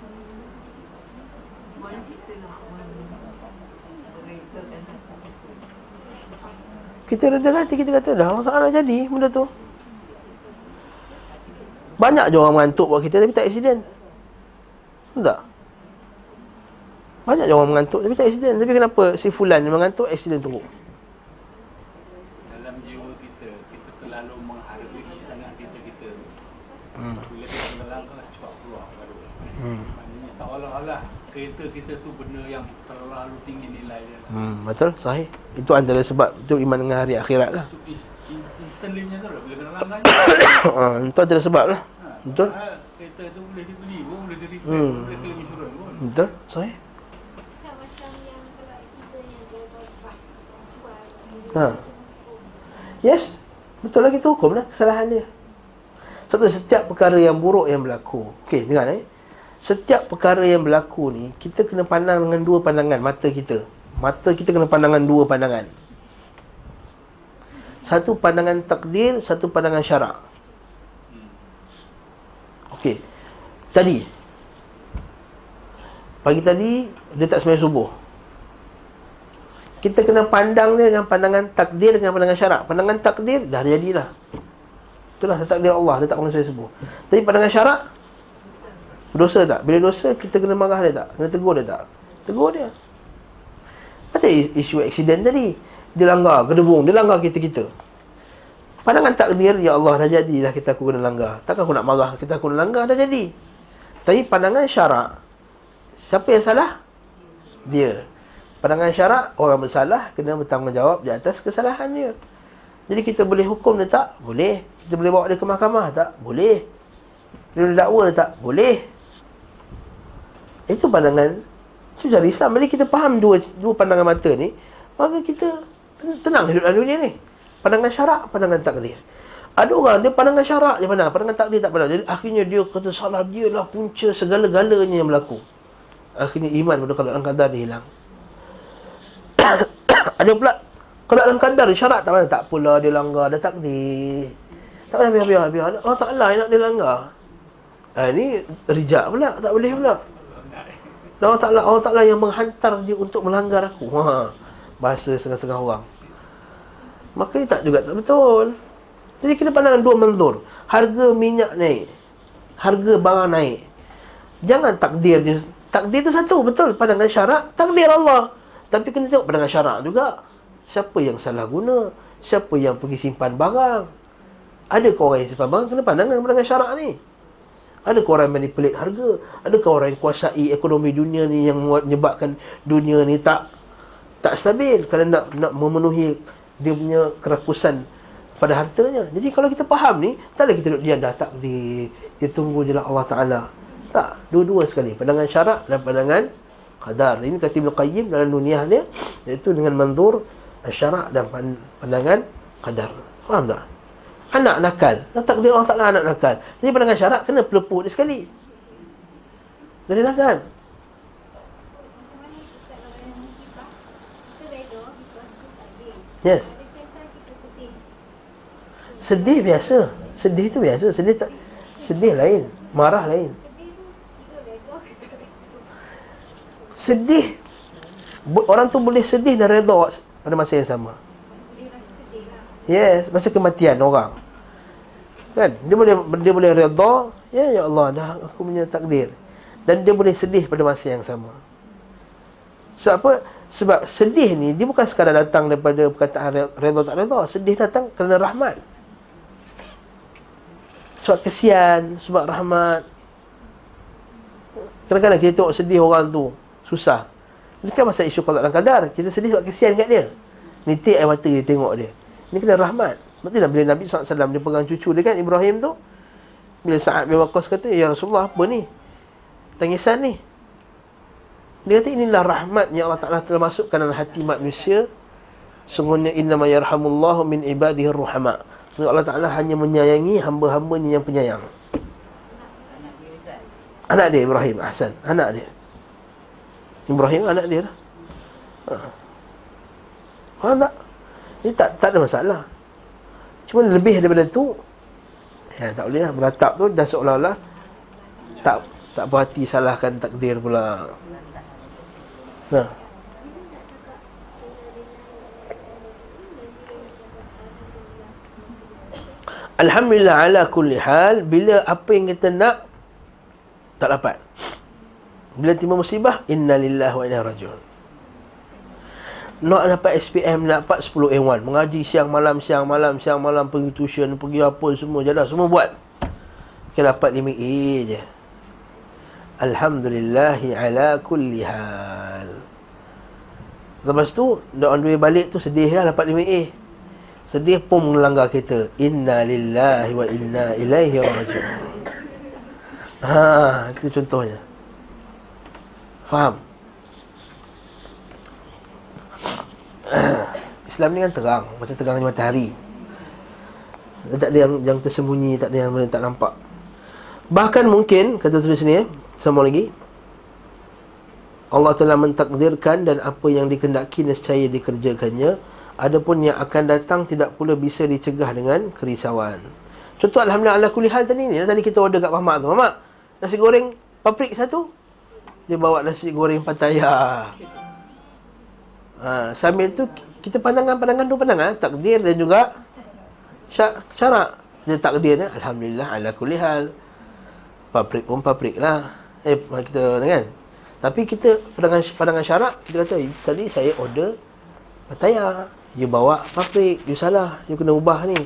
Kita reda hati kita kata dah Allah Ta'ala jadi benda tu Banyak je orang mengantuk buat kita tapi tak accident Tak? Banyak je orang mengantuk tapi tak accident Tapi kenapa si Fulan mengantuk accident teruk Dalam jiwa kita Kita terlalu menghargai sangat kita kita hmm. Bila kita melangkah cepat keluar baru hmm. Maknanya seolah-olah kereta kita tu benda yang terlalu tinggi nilai dia. Hmm, betul, sahih. Itu antara sebab itu iman dengan hari akhirat lah. Instant liftnya tu lah, bila kena lamanya. ha, itu antara sebab lah. Ha, betul. Ha, kereta tu boleh dibeli pun, boleh di repair, hmm. boleh claim insurans pun. Betul, sahih. Ha. Yes. Betul lagi tu hukum lah kesalahan dia. Satu setiap perkara yang buruk yang berlaku. Okey, dengar eh setiap perkara yang berlaku ni kita kena pandang dengan dua pandangan mata kita mata kita kena pandang dengan dua pandangan satu pandangan takdir satu pandangan syarak okey tadi pagi tadi dia tak sembahyang subuh kita kena pandang dia dengan pandangan takdir dengan pandangan syarak pandangan takdir dah jadilah itulah takdir Allah dia tak kena sembahyang subuh tapi pandangan syarak Dosa tak? Bila dosa, kita kena marah dia tak? Kena tegur dia tak? Tegur dia. Macam isu aksiden tadi. Dia langgar, kedebung. Dia langgar kita-kita. Pandangan takdir, Ya Allah, dah jadilah kita aku kena langgar. Takkan aku nak marah, kita aku kena langgar, dah jadi. Tapi pandangan syarak, siapa yang salah? Dia. Pandangan syarak, orang bersalah, kena bertanggungjawab di atas kesalahan dia. Jadi kita boleh hukum dia tak? Boleh. Kita boleh bawa dia ke mahkamah tak? Boleh. Dia dakwa dia tak? Boleh. Itu pandangan Itu cara Islam Jadi kita faham dua dua pandangan mata ni Maka kita tenang hidup dalam dunia ni. Pandangan syarak, pandangan takdir. Ada orang dia pandangan syarak je pandang. Pandangan takdir tak pandang. Jadi akhirnya dia kata salah dia lah punca segala-galanya yang berlaku. Akhirnya iman pada keadaan kadar dia hilang. Ada pula keadaan kadar syarak tak pandang. Tak pula dia langgar, dia takdir. Tak payah biar-biar biar. Allah Ta'ala yang nak dia langgar. Ha, ini rijak pula, tak boleh pula. Allah Ta'ala Allah Ta'ala yang menghantar dia untuk melanggar aku. Ha, Bahasa setengah-setengah orang. Maka ini tak juga tak betul. Jadi kita pandang dua mendur. Harga minyak naik. Harga barang naik. Jangan takdir dia. Takdir tu satu, betul. Pandangan syarak, takdir Allah. Tapi kena tengok pandangan syarak juga. Siapa yang salah guna? Siapa yang pergi simpan barang? Adakah orang yang simpan barang? Kena pandang pandangan syarak ni Adakah orang manipulate harga? Adakah orang yang kuasai ekonomi dunia ni yang menyebabkan dunia ni tak tak stabil kerana nak nak memenuhi dia punya kerakusan pada hartanya. Jadi kalau kita faham ni, tak ada kita duduk diam dah tak di dia tunggu je lah Allah Taala. Tak, dua-dua sekali, pandangan syarak dan pandangan qadar. Ini kata Ibn Qayyim dalam dunia dia iaitu dengan manzur syarak dan pandangan qadar. Faham tak? Anak nakal. Dan takdir Allah Ta'ala anak nakal. Jadi pandangan syarat kena pelepuk dia sekali. Dari nakal. Yes. Sedih biasa. Sedih tu biasa. Sedih tak sedih lain, marah lain. Sedih. Orang tu boleh sedih dan redha pada masa yang sama. Yes, masa kematian orang. Kan? Dia boleh dia boleh redha, ya ya Allah dah aku punya takdir. Dan dia boleh sedih pada masa yang sama. Sebab apa? Sebab sedih ni dia bukan sekadar datang daripada perkataan redha tak redha, sedih datang kerana rahmat. Sebab kesian, sebab rahmat. Kadang-kadang kita tengok sedih orang tu susah. Ini kan masa isu qada dan qadar. Kita sedih sebab kesian kat dia. Nitik air mata dia tengok dia. Ini kena rahmat. Betul bila Nabi SAW dia pegang cucu dia kan Ibrahim tu. Bila Sa'ad bin Waqqas kata, Ya Rasulullah apa ni? Tangisan ni. Dia kata inilah rahmat yang Allah Ta'ala telah masukkan dalam hati manusia. Sungguhnya innama yarhamullahu min ibadihi ruhama. Sungguh Allah Ta'ala hanya menyayangi hamba-hambanya yang penyayang. Anak dia Ibrahim Ahsan. Anak dia. Ibrahim anak dia lah. Ha. Faham tak? Ini tak, tak ada masalah. Cuma lebih daripada tu Ya tak boleh lah. Meratap tu dah seolah-olah Tak tak berhati salahkan takdir pula. Nah. Alhamdulillah ala kulli hal Bila apa yang kita nak Tak dapat. Bila timur musibah Inna lillahi wa inna rajul Nak dapat SPM Nak dapat 10 A1 Mengaji siang malam Siang malam Siang malam Pergi tuition Pergi apa semua Jadah semua buat. Kita dapat 5 A je. Alhamdulillahi ala kulli hal. Lepas tu on the way balik tu Sedih lah dapat 5 A. Sedih pun melanggar kita Inna lillahi wa inna ilaihi raji'un. Ha, itu contohnya. Faham? Islam ni kan terang Macam terangnya matahari Tak ada yang, yang tersembunyi Tak ada yang tak nampak Bahkan mungkin Kata tulis sini Sama lagi Allah telah mentakdirkan Dan apa yang dikendaki Nescaya dikerjakannya Adapun yang akan datang tidak pula bisa dicegah dengan kerisauan. Contoh Alhamdulillah ala kulihal tadi ni. Tadi kita order kat Mamak tu. Mamak, nasi goreng paprik satu. Dia bawa nasi goreng pataya. Ha, sambil tu kita pandangan-pandangan tu pandangan. Takdir dan juga syarak. Dia takdir ni. Alhamdulillah ala kulihal. Paprik pun paprik lah. Eh, kita kan. Tapi kita pandangan pandangan syarak kita kata tadi saya order pataya. You bawa pabrik You salah You kena ubah ni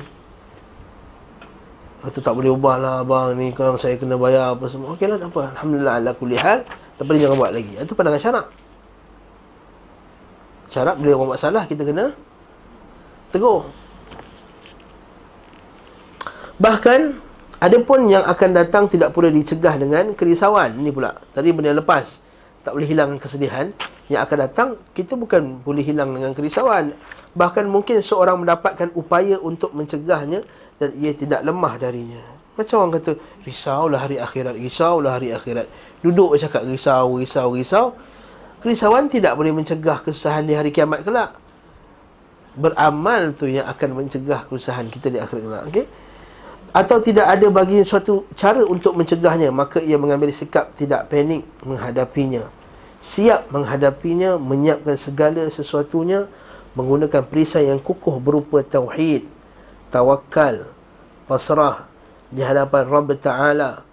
Itu tak boleh ubah lah abang ni Kalau saya kena bayar apa semua Okey lah tak apa Alhamdulillah ala kulli hal Tapi jangan buat lagi Itu pandangan syarak Syarak bila orang buat salah Kita kena Tegur Bahkan Ada pun yang akan datang Tidak pula dicegah dengan kerisauan Ini pula Tadi benda lepas Tak boleh hilang kesedihan Yang akan datang Kita bukan boleh hilang dengan kerisauan Bahkan mungkin seorang mendapatkan upaya untuk mencegahnya dan ia tidak lemah darinya. Macam orang kata, risaulah hari akhirat, risaulah hari akhirat. Duduk cakap risau, risau, risau. Kerisauan tidak boleh mencegah kesusahan di hari kiamat kelak. Beramal tu yang akan mencegah kesusahan kita di akhirat kelak. Okay? Atau tidak ada bagi suatu cara untuk mencegahnya, maka ia mengambil sikap tidak panik menghadapinya. Siap menghadapinya, menyiapkan segala sesuatunya, menggunakan perisai yang kukuh berupa tauhid, tawakal, pasrah di hadapan Rabb Ta'ala,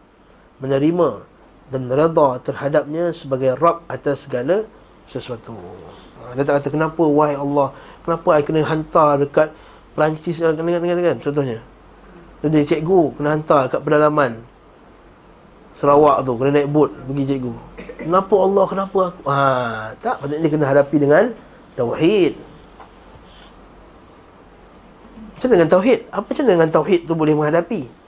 menerima dan redha terhadapnya sebagai Rabb atas segala sesuatu. Ha, dia tak kata kenapa wahai Allah, kenapa saya kena hantar dekat Perancis kan dengan dengan kan contohnya. Dia cikgu kena hantar dekat pedalaman Sarawak tu kena naik bot pergi cikgu. Kenapa Allah kenapa aku? Ha, tak patutnya kena hadapi dengan tauhid. Macam dengan tauhid? Apa macam dengan tauhid tu boleh menghadapi?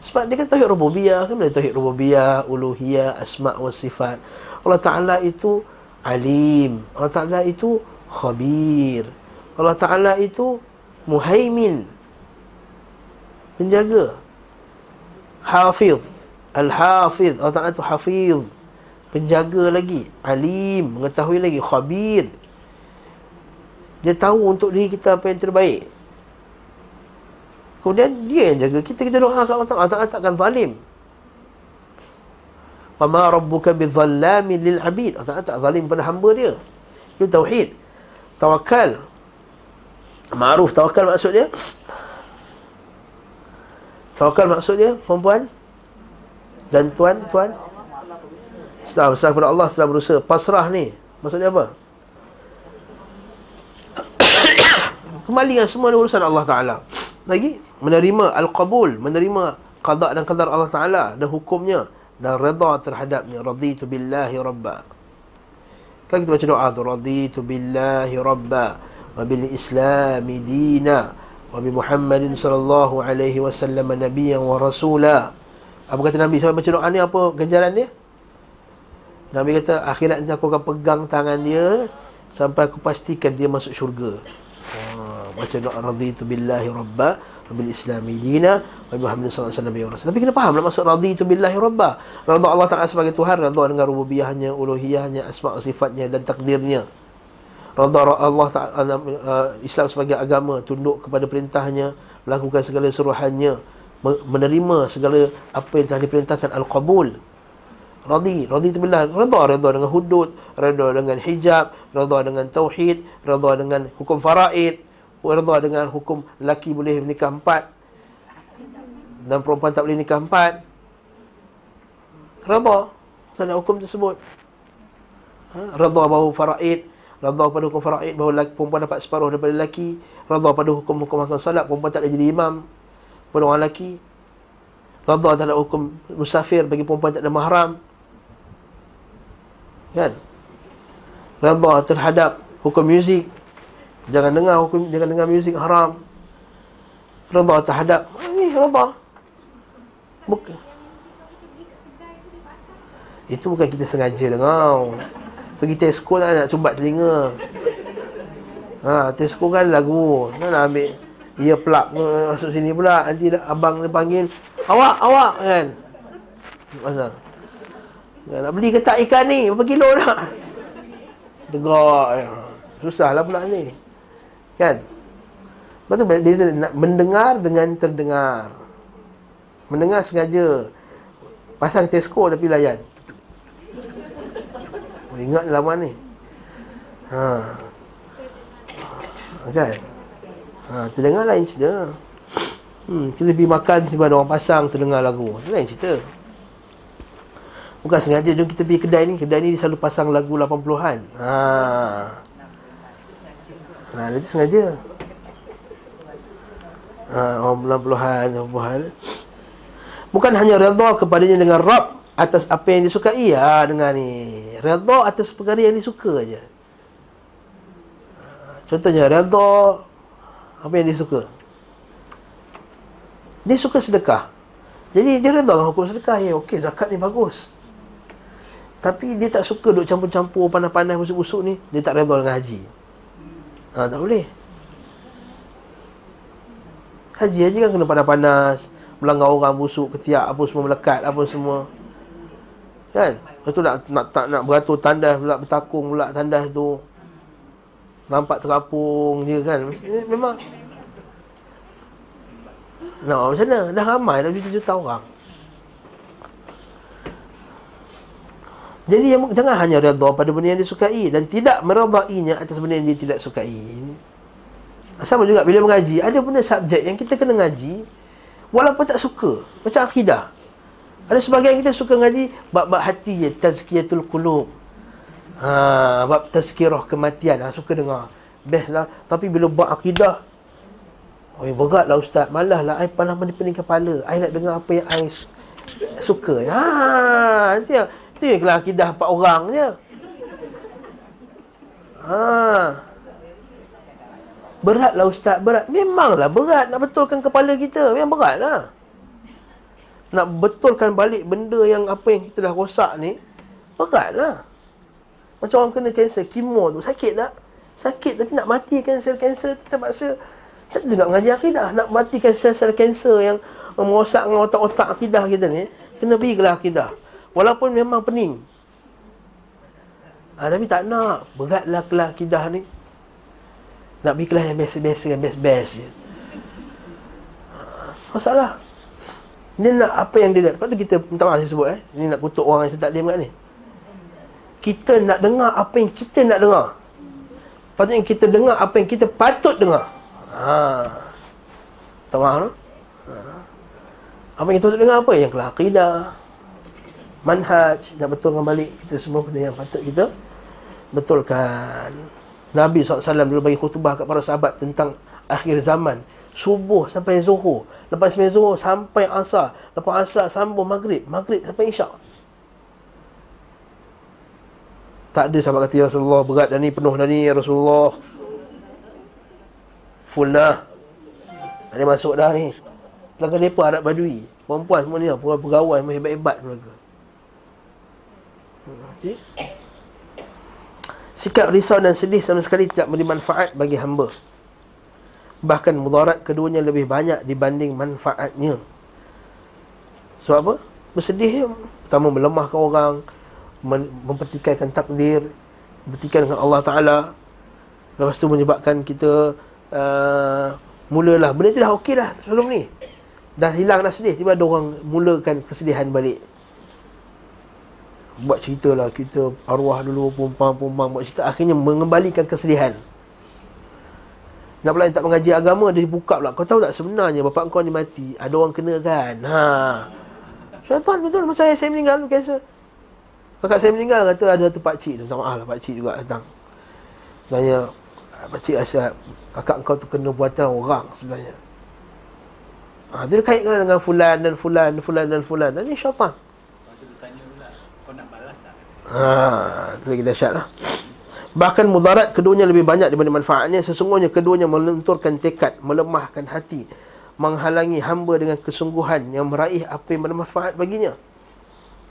Sebab dia kan tauhid rububiyah, kan boleh tauhid rububiyah, uluhiyah, asma' wa sifat. Allah Taala itu alim. Allah Taala itu khabir. Allah Taala itu muhaimin. Penjaga. Hafiz. Al-Hafiz. Allah Taala itu hafiz. Penjaga lagi, alim, mengetahui lagi, khabir. Dia tahu untuk diri kita apa yang terbaik Kemudian dia yang jaga. Kita Kita doa kat Allah Ta'ala Allah Ta'ala takkan zalim. Wa ma rabbuka bizallami lil abid. Allah Ta'ala tak zalim pada hamba dia. Itu tauhid. Tawakal Ma'ruf tawakal maksud dia? Tawakal maksud dia Perempuan Dan tuan Tuan Setelah berusaha kepada Allah Setelah berusaha. Pasrah ni Maksudnya apa? kembalikan semua urusan Allah Taala. Lagi menerima al-qabul, menerima qada dan qadar Allah Taala dan hukumnya dan redha terhadapnya. Raditu billahi rabba. Kan kita baca doa tu raditu billahi rabba wa bil islam dina wa bi Muhammadin sallallahu alaihi wasallam nabiyyan wa rasula. Apa kata Nabi sebab baca doa ni apa ganjaran dia? Nabi kata akhirat nanti aku akan pegang tangan dia sampai aku pastikan dia masuk syurga baca doa raditu billahi rabba bil islami dina wa bi muhammadin sallallahu alaihi wasallam tapi kena faham lah maksud raditu billahi rabba. Redha Allah taala sebagai tuhan redha dengan rububiyahnya uluhiyahnya asma sifatnya dan takdirnya. Rada Allah Ta'ala uh, Islam sebagai agama Tunduk kepada perintahnya Melakukan segala suruhannya Menerima segala apa yang telah diperintahkan Al-Qabul. Radhi, radhi tu bila Rada, rada dengan hudud Rada dengan hijab Rada dengan tauhid Rada dengan hukum faraid Rada dengan hukum lelaki boleh menikah empat Dan perempuan tak boleh nikah empat. Rada. Tanda hukum tersebut. Ha? Rada bahawa faraid. Rada pada hukum faraid bahawa lelaki, perempuan dapat separuh daripada lelaki. Rada pada hukum-hukum makan salat Perempuan tak boleh jadi imam. Pada orang lelaki. Rada terhadap hukum musafir bagi perempuan tak ada mahram. Kan? Rada terhadap hukum muzik Jangan dengar hukum jangan dengar muzik haram. Rada terhadap Ini rada Bukan. Itu bukan kita sengaja dengar. Pergi Tesco tak nak sumbat telinga. Ha, Tesco kan lagu. Nak nak ambil Ia plug masuk sini pula. Nanti abang dia panggil Awak, awak kan. Masa. Nak beli ketak ikan ni? Berapa kilo nak Degak ya. Susah lah pula ni Kan tu beza mendengar dengan terdengar Mendengar sengaja Pasang Tesco tapi layan ingat lama ni. Ha. Kan? Ha, terdengar lain cerita. Hmm, kita pergi makan tiba ada orang pasang terdengar lagu. Lain cerita. Bukan sengaja jom kita pergi kedai ni. Kedai ni selalu pasang lagu 80-an. Ha. Ha, itu sengaja. Ha, orang 80-an, 80-an. Bukan hanya redha kepadanya dengan Rabb atas apa yang disukai ya dengan ni. Redha atas perkara yang disuka aja. Contohnya redha apa yang disuka dia suka sedekah. Jadi dia redha dengan hukum sedekah. Ya okey zakat ni bagus. Tapi dia tak suka duk campur-campur panas-panas busuk-busuk ni. Dia tak redha dengan haji ha, tak boleh haji haji kan kena panas-panas melanggar orang busuk ketiak apa semua melekat apa semua Kan? Lepas tu nak, nak, tak, nak beratur tandas pula, bertakung pula tandas tu. Nampak terapung je kan. Memang. Nak macam mana? Dah ramai dah juta-juta orang. Jadi jangan hanya redha pada benda yang disukai dan tidak meredainya atas benda yang dia tidak sukai. Sama juga bila mengaji, ada benda subjek yang kita kena ngaji walaupun tak suka. Macam akidah. Ada sebagian kita suka ngaji bab-bab hati je, tazkiyatul qulub. Ha, bab tazkirah kematian, ha, suka dengar. Bestlah, tapi bila bab akidah Oh, beratlah ustaz. Malahlah ai panas pening kepala. Ai nak dengar apa yang ai suka. Ha, nanti kelas akidah empat orang je. Ha. Beratlah ustaz, berat. Memanglah berat nak betulkan kepala kita. Memang beratlah nak betulkan balik benda yang apa yang kita dah rosak ni berat lah macam orang kena kanser kemo tu sakit tak sakit tapi nak matikan sel kanser tu terpaksa tak juga mengaji akidah nak matikan sel-sel kanser yang merosakkan otak-otak akidah kita ni kena pergi kelas akidah walaupun memang pening ha, tapi tak nak beratlah kelas akidah ni nak pergi kelas yang biasa-biasa yang best-best je ha, masalah dia nak apa yang dia nak. Lepas tu kita minta maaf saya sebut eh. Ini nak kutuk orang yang tak kat ni. Kita nak dengar apa yang kita nak dengar. Patutnya kita dengar apa yang kita patut dengar. Ha. Tak maaf no? ha. Apa yang kita patut dengar apa? Yang kelah akidah. Manhaj. Nak betulkan balik kita semua benda yang patut kita betulkan. Nabi SAW dulu bagi khutbah kat para sahabat tentang akhir zaman. Subuh sampai zuhur. Lepas sembahyang zuhur sampai asar. Lepas asar sambung maghrib. Maghrib sampai isyak. Tak ada sahabat kata, Ya Rasulullah, berat dah ni, penuh dah ni, Ya Rasulullah. Full dah. Tak ada masuk dah ni. Belakang mereka Arab Badui. Perempuan semua ni, pegawai, hebat-hebat mereka. Okay. Sikap risau dan sedih sama sekali tidak memberi manfaat bagi hamba. Bahkan mudarat keduanya lebih banyak dibanding manfaatnya Sebab apa? Bersedih Pertama melemahkan orang Mempertikaikan takdir Bertikaikan dengan Allah Ta'ala Lepas tu menyebabkan kita uh, Mulalah Benda tu dah okey dah sebelum ni Dah hilang dah sedih Tiba ada orang mulakan kesedihan balik Buat cerita lah Kita arwah dulu Pumpang-pumpang Buat cerita Akhirnya mengembalikan kesedihan. Nak pula tak mengaji agama Dia buka pula. Kau tahu tak sebenarnya Bapak kau ni mati Ada orang kena kan? Ha. Syaitan betul Masa saya meninggal Kanser Kakak saya meninggal Kata ada tu pakcik tu. Minta maaf lah pakcik juga datang. Tanya Pakcik asyik Kakak kau tu kena buatan orang sebenarnya. Ha, dia kaitkan dengan fulan dan fulan, fulan dan fulan. Dan ini syaitan. Ha, itu lagi dahsyat lah. Bahkan mudarat keduanya lebih banyak daripada manfaatnya. Sesungguhnya keduanya melenturkan tekad, melemahkan hati, menghalangi hamba dengan kesungguhan yang meraih apa yang bermanfaat baginya.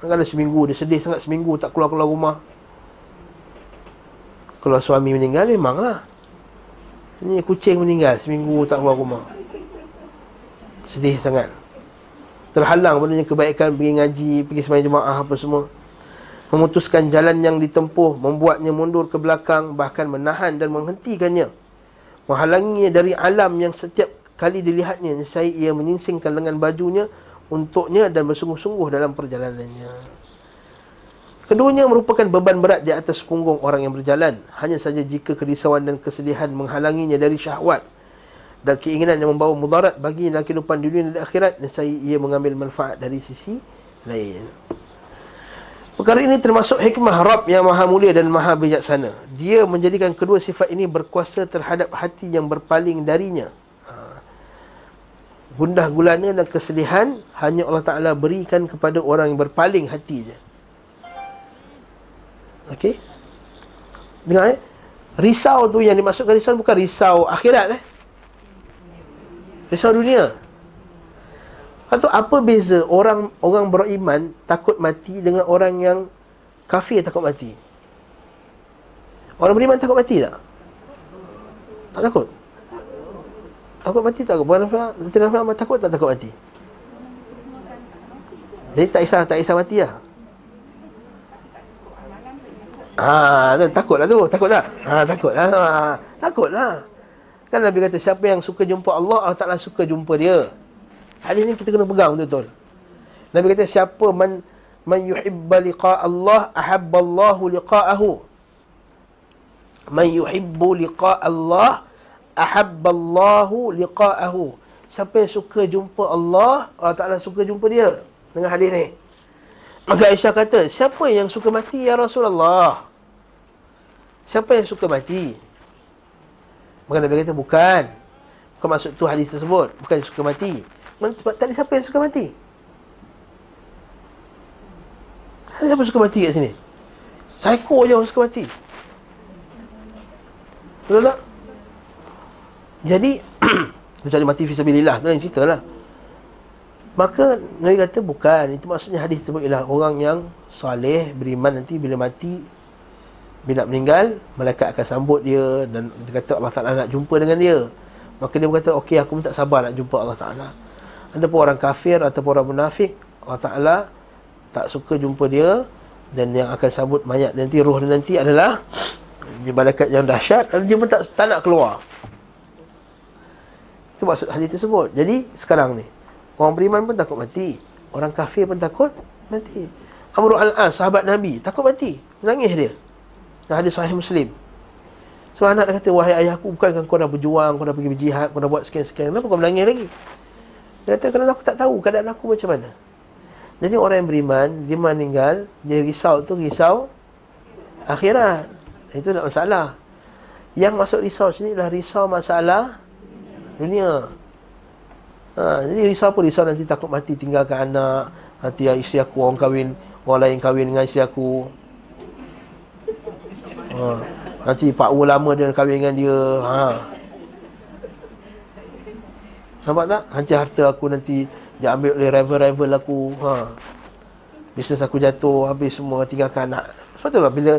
Kalau seminggu dia sedih sangat seminggu tak keluar-keluar rumah. Kalau suami meninggal memanglah. Ini kucing meninggal seminggu tak keluar rumah. Sedih sangat. Terhalang padanya kebaikan pergi ngaji, pergi sembahyang jemaah apa semua memutuskan jalan yang ditempuh, membuatnya mundur ke belakang, bahkan menahan dan menghentikannya. Menghalanginya dari alam yang setiap kali dilihatnya, saya ia menyingsingkan lengan bajunya untuknya dan bersungguh-sungguh dalam perjalanannya. Keduanya merupakan beban berat di atas punggung orang yang berjalan. Hanya saja jika kerisauan dan kesedihan menghalanginya dari syahwat dan keinginan yang membawa mudarat bagi dalam kehidupan dunia dan akhirat, saya ia mengambil manfaat dari sisi lain. Perkara ini termasuk hikmah Rabb yang maha mulia dan maha bijaksana. Dia menjadikan kedua sifat ini berkuasa terhadap hati yang berpaling darinya. Ha. Gundah gulana dan kesedihan hanya Allah Ta'ala berikan kepada orang yang berpaling hati je. Okey? Dengar eh? Risau tu yang dimasukkan risau bukan risau akhirat eh? Risau dunia. Atau apa beza orang orang beriman takut mati dengan orang yang kafir takut mati? Orang beriman takut mati tak? Tak takut. Takut mati tak? Bukan apa? Tidak apa takut tak takut mati? Jadi tak isah tak isah mati lah. Ha, tu, takutlah tu, takut tak? Ha, takutlah. Ha, takutlah. Kan Nabi kata siapa yang suka jumpa Allah, Allah Taala suka jumpa dia. Hadis ni kita kena pegang betul-betul. Nabi kata siapa man man yuhibba liqa Allah ahabba Allah liqa'ahu. Man yuhibbu liqa Allah ahabba Allah liqa'ahu. Siapa yang suka jumpa Allah, Allah Taala suka jumpa dia. Dengan hadis ni. Maka Aisyah kata, siapa yang suka mati ya Rasulullah? Siapa yang suka mati? Maka Nabi kata, bukan. Bukan maksud tu hadis tersebut. Bukan suka mati. Sebab tak ada siapa yang suka mati? Tak ada siapa suka mati kat sini? Psycho je orang suka mati. Betul tak? Jadi Macam mati fisabilillah Tu yang cerita lah. Maka Nabi kata bukan. Itu maksudnya hadis tersebut ialah Orang yang salih Beriman nanti bila mati Bila meninggal Malaikat akan sambut dia Dan dia kata Allah Ta'ala nak jumpa dengan dia. Maka dia berkata Okey aku pun tak sabar nak jumpa Allah Ta'ala ada pun orang kafir ataupun orang munafik Allah Ta'ala tak suka jumpa dia dan yang akan sambut mayat nanti roh dia nanti adalah malaikat yang dahsyat dan dia pun tak, tak nak keluar. Itu maksud hadis tersebut. Jadi sekarang ni orang beriman pun takut mati. Orang kafir pun takut mati. Amru al-As sahabat Nabi takut mati. Menangis dia. Dan hadis sahih Muslim. Sebab anak dia kata wahai ayahku bukankah kau dah berjuang kau dah pergi berjihad kau dah buat sekian-sekian kenapa kau menangis lagi dia kata kerana aku tak tahu keadaan aku macam mana. Jadi orang yang beriman, dia meninggal, dia risau tu risau akhirat. Itu tak masalah. Yang masuk risau sini adalah risau masalah dunia. Ha, jadi risau apa? Risau nanti takut mati tinggalkan anak, nanti isteri aku orang kahwin, orang lain kahwin dengan isteri aku. Ha, nanti pak lama dia kahwin dengan dia. Ha. Nampak tak? Nanti harta aku nanti dia ambil oleh rival-rival aku. Ha. Bisnes aku jatuh, habis semua tinggalkan anak. Sebab tu lah, bila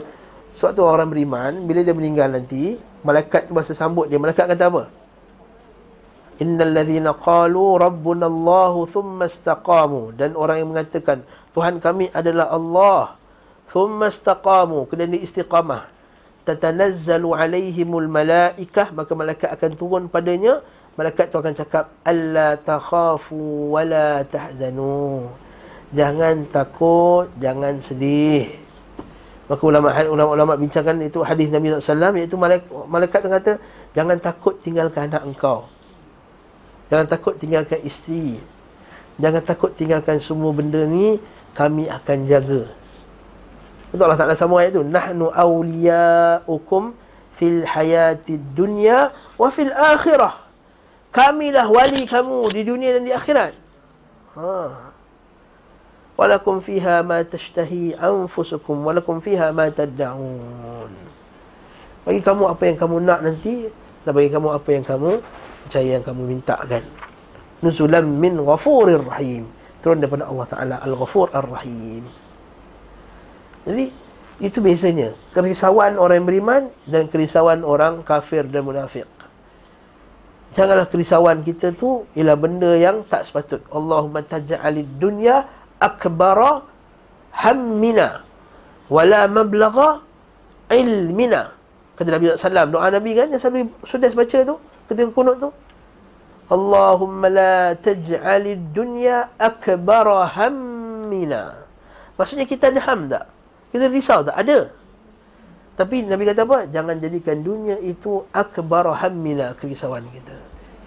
tu orang beriman, bila dia meninggal nanti, malaikat tu masa sambut dia, malaikat kata apa? Innal ladzina qalu rabbuna Allah thumma istaqamu dan orang yang mengatakan Tuhan kami adalah Allah thumma istaqamu kemudian dia istiqamah tatanazzalu alaihimul malaikah maka malaikat akan turun padanya malaikat tu akan cakap alla takhafu wala tahzanu. Jangan takut jangan sedih. Maka ulama ulama bincangkan itu hadis Nabi SAW iaitu malaikat, malaikat kata jangan takut tinggalkan anak engkau. Jangan takut tinggalkan isteri. Jangan takut tinggalkan semua benda ni kami akan jaga. Betul Allah Ta'ala sama ayat tu Nahnu awliya'ukum fil hayati dunya wa fil akhirah Kamilah wali kamu di dunia dan di akhirat. Ha. Walakum fiha ma tashtahi anfusukum Walakum fiha ma tadda'un Bagi kamu apa yang kamu nak nanti Dan bagi kamu apa yang kamu Percaya yang kamu minta kan Nuzulam min ghafurir rahim. Turun daripada Allah Ta'ala Al-Ghafur Ar-Rahim. Jadi itu biasanya. Kerisauan orang beriman dan kerisauan orang kafir dan munafik. Janganlah kerisauan kita tu ialah benda yang tak sepatut. Allahumma taj'alid dunya akbara hammina wala mablagha ilmina. Kata Nabi SAW, doa Nabi kan yang selalu sudah baca tu ketika kunut tu. Allahumma la taj'alid dunya akbara hammina. Maksudnya kita ada ham tak? Kita risau tak? Ada. Tapi Nabi kata apa? Jangan jadikan dunia itu akbar hammina kerisauan kita.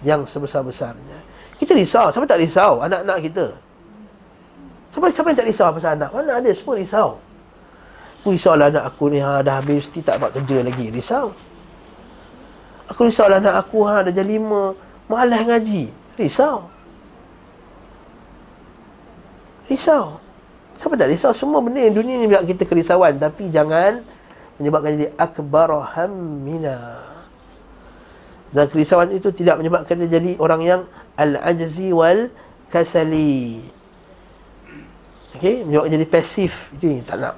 Yang sebesar-besarnya. Kita risau. Siapa tak risau? Anak-anak kita. Siapa, siapa yang tak risau pasal anak? Mana ada? Semua risau. Aku risaulah anak aku ni ha, dah habis mesti tak dapat kerja lagi. Risau. Aku risaulah anak aku ha, dah jam lima. Malas ngaji. Risau. Risau. Siapa tak risau semua benda yang dunia ni kita kerisauan tapi jangan menyebabkan jadi akbar hammina. Dan kerisauan itu tidak menyebabkan dia jadi orang yang al-ajzi wal kasali. Okey, menyebabkan jadi pasif itu tak nak.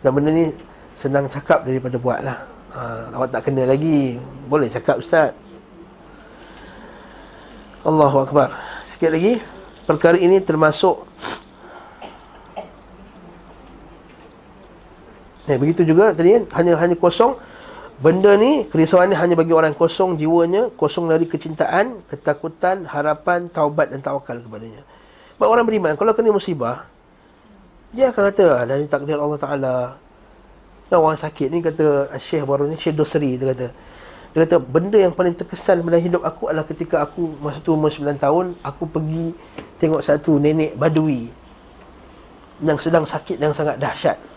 Dan benda ni senang cakap daripada buatlah. Ha, awak tak kena lagi. Boleh cakap ustaz. Allahu akbar. Sikit lagi perkara ini termasuk Eh, begitu juga tadi hanya hanya kosong. Benda ni kerisauan ni hanya bagi orang kosong jiwanya kosong dari kecintaan ketakutan harapan taubat dan tawakal kepadanya. Sebab orang beriman kalau kena musibah dia akan kata ah, dari takdir Allah Taala. Dan orang sakit ni kata Syekh baru ni Syekh Dosri dia kata. Dia kata benda yang paling terkesan dalam hidup aku adalah ketika aku masa tu umur 9 tahun aku pergi tengok satu nenek badui yang sedang sakit yang sangat dahsyat.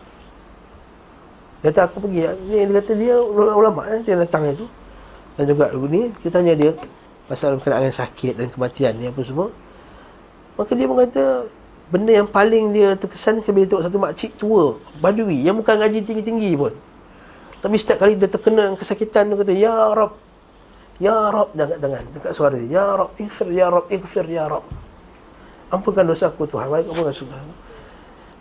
Kata aku pergi ni dia kata dia ulama eh, dia datang itu. Dan juga ni kita tanya dia pasal berkenaan sakit dan kematian ni apa semua. Maka dia berkata benda yang paling dia terkesan bila tengok satu makcik tua badui yang bukan ngaji tinggi-tinggi pun. Tapi setiap kali dia terkena kesakitan dia kata ya rab ya rab angkat tangan dekat suara dia ya rab ighfir ya rab ighfir ya rab ampunkan dosa aku Tuhan baik apa aku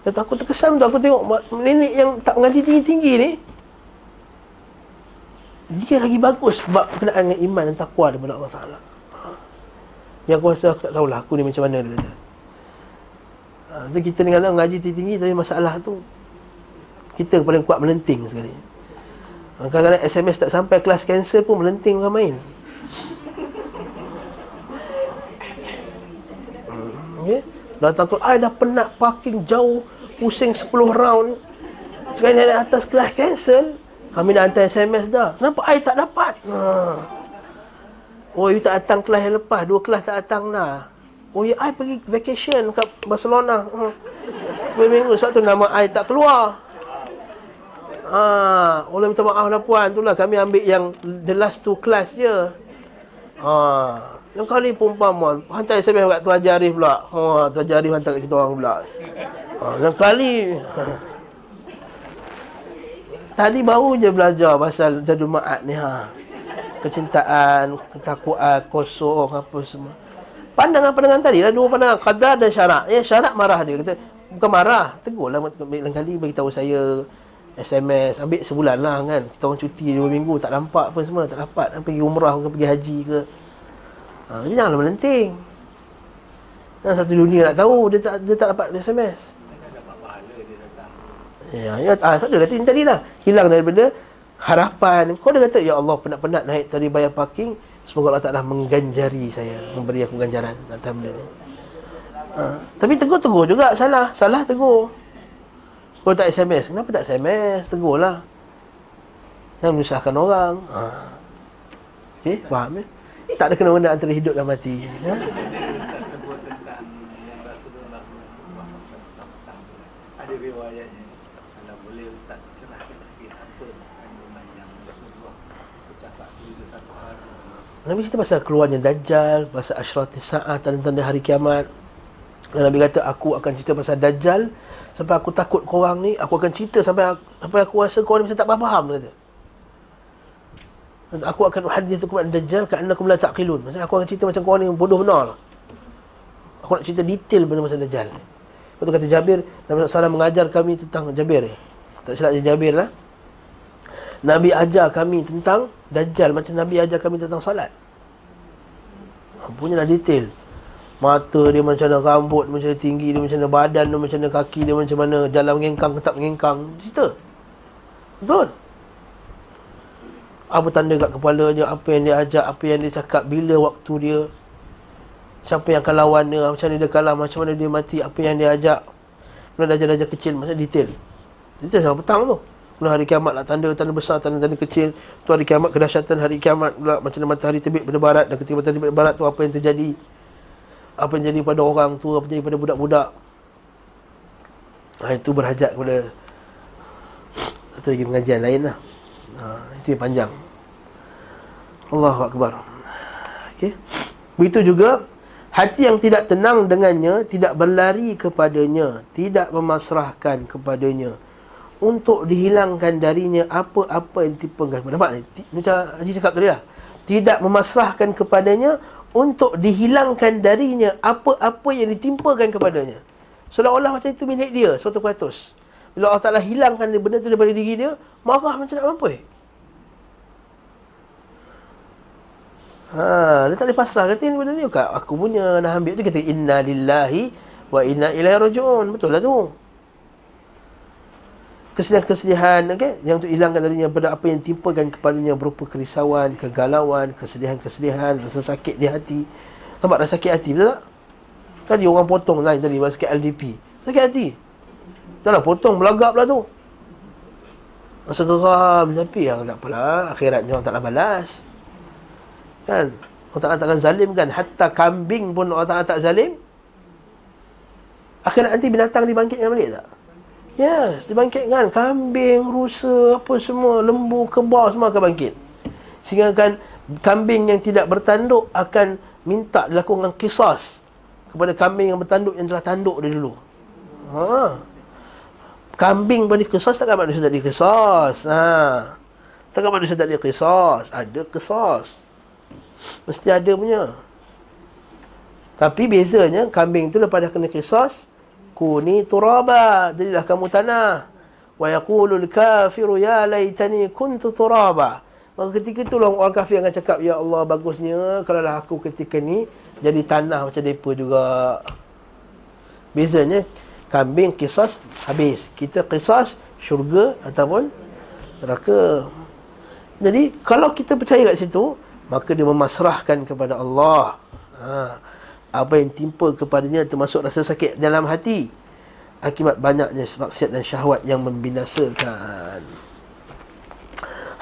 kata aku terkesan tu. Aku tengok nenek yang tak mengaji tinggi-tinggi ni dia lagi bagus sebab berkenaan dengan iman dan takwa daripada Allah Ta'ala. Yang aku rasa aku tak tahulah aku ni macam mana dia kata. Ha, kita ni kadang ngaji tinggi-tinggi tapi masalah tu kita paling kuat melenting sekali. Kadang-kadang SMS tak sampai kelas cancel pun melenting bukan main. Hmm, okay. Datang tu, I dah penat parking jauh, pusing 10 round. Sekarang ni atas kelas cancel, kami dah hantar SMS dah. Kenapa I tak dapat? Ha. Oh, you tak datang kelas yang lepas, dua kelas tak datang dah. Oh, ya, I pergi vacation kat Barcelona. Ha. Minggu, sebab tu nama I tak keluar. Ha, Allah minta maaf lah puan tu lah kami ambil yang the last two class je. Ha, yang kali paman hantar SMS kat Tuan Jarif pula. Ha, Tuan Jarif hantar kat kita orang pula. Yang kali Tadi baru je belajar pasal jadul ma'at ni ha. Kecintaan, ketakuan, kosong apa semua. Pandangan-pandangan tadi lah dua pandangan qadar dan syarak. Ya syarak marah dia kata bukan marah, tegurlah lain kali bagi tahu saya SMS ambil sebulan lah kan kita orang cuti dua minggu tak nampak pun semua tak dapat pergi umrah ke pergi haji ke ha, janganlah melenting kan satu dunia nak tahu dia tak dia tak dapat SMS Ya, ya ah, kau kata ini tadi lah. Hilang daripada harapan. Kau dah kata, Ya Allah, penat-penat naik tadi bayar parking. Semoga Allah Ta'ala mengganjari saya. Memberi aku ganjaran ni. Ha, tapi tegur-tegur juga. Salah. Salah tegur. Kau tak SMS. Kenapa tak SMS? Tegur lah. Jangan menyusahkan orang. Ha. Okay, faham ya? Tak ada kena-mena antara hidup dan mati. Ha? Nabi cerita pasal keluarnya Dajjal Pasal asyrati sa'ah Tanda-tanda hari kiamat. Dan Nabi kata Aku akan cerita pasal Dajjal. Sampai aku takut korang ni Aku akan cerita sampai Sampai aku rasa korang ni Macam tak faham kata. Aku akan hadis tu kepada Dajjal Kerana aku mula taklun Maksudnya aku akan cerita macam korang ni Bodoh benar lah. Aku nak cerita detail benda pasal Dajjal. Lepas tu kata Jabir Nabi SAW mengajar kami tentang Jabir. Tak silap Jabir lah Nabi ajar kami tentang Dajjal macam Nabi ajar kami tentang salat. Punya lah detail. Mata dia macam mana, rambut macam mana, tinggi dia macam mana, badan dia macam mana, kaki dia macam mana, jalan mengengkang ke tak mengengkang. Cerita. Betul. Apa tanda kat kepala dia, apa yang dia ajak, apa yang dia cakap, bila waktu dia. Siapa yang akan lawan dia, macam mana dia kalah, macam mana dia mati, apa yang dia ajak. Kemudian dajjal-dajjal kecil, macam detail. Detail sampai petang tu. Kemudian hari kiamat lah tanda-tanda besar, tanda-tanda kecil. Tu hari kiamat, kedahsyatan hari kiamat pula. Macam mana matahari terbit pada barat. Dan ketika matahari terbit pada barat tu apa yang terjadi. Apa yang jadi pada orang tu, apa yang jadi pada budak-budak. Ha, itu berhajat kepada satu lagi pengajian lain lah. Ha, itu yang panjang. Allahu Akbar. Okay. Begitu juga hati yang tidak tenang dengannya tidak berlari kepadanya, tidak memasrahkan kepadanya untuk dihilangkan darinya apa-apa yang ditimpakan. Nampak ni? Macam Haji cakap tadi lah. Tidak memasrahkan kepadanya untuk dihilangkan darinya apa-apa yang ditimpakan kepadanya. Seolah-olah macam itu milik dia, suatu kuatus. Bila Allah Ta'ala hilangkan benda itu daripada diri dia, marah macam nak mampu. Ha, dia tak boleh pasrah. Kata ini benda ni, aku punya nak ambil tu. Kata, inna lillahi wa inna ilaihi raju'un. Betul lah tu kesedihan-kesedihan okay? yang untuk hilangkan darinya pada apa yang timpakan kepadanya berupa kerisauan, kegalauan, kesedihan-kesedihan, rasa sakit di hati. Nampak rasa sakit hati betul tak? Tadi orang potong lain tadi sakit LDP. Sakit hati. Tak lah potong belagak pula tu. Rasa geram tapi yang tak apalah akhiratnya orang taklah balas. Kan? Allah Ta'ala takkan zalim kan Hatta kambing pun Allah Ta'ala tak zalim Akhirat nanti binatang dibangkitkan balik tak? Yes, dibangkitkan kambing, rusa, apa semua, lembu, kebau semua akan bangkit. Sehingga kan kambing yang tidak bertanduk akan minta dilakukan kisas kepada kambing yang bertanduk yang telah tanduk dia dulu. Ha. Kambing pada kisas takkan manusia tak dikisas. Ha. Takkan manusia tak dikisas. Ada kisas. Mesti ada punya. Tapi bezanya kambing tu lepas dah kena kisas, kuni turaba jadilah kamu tanah. Wa yaqulul kafiru ya laitani kuntu turaba. Maka ketika itu orang, orang kafir akan cakap ya Allah bagusnya kalau lah aku ketika ni jadi tanah macam depa juga. Bezanya kambing kisas habis. Kita kisas syurga ataupun neraka. Jadi kalau kita percaya kat situ maka dia memasrahkan kepada Allah. Ha apa yang timpa kepadanya termasuk rasa sakit dalam hati. Akibat banyaknya maksiat dan syahwat yang membinasakan.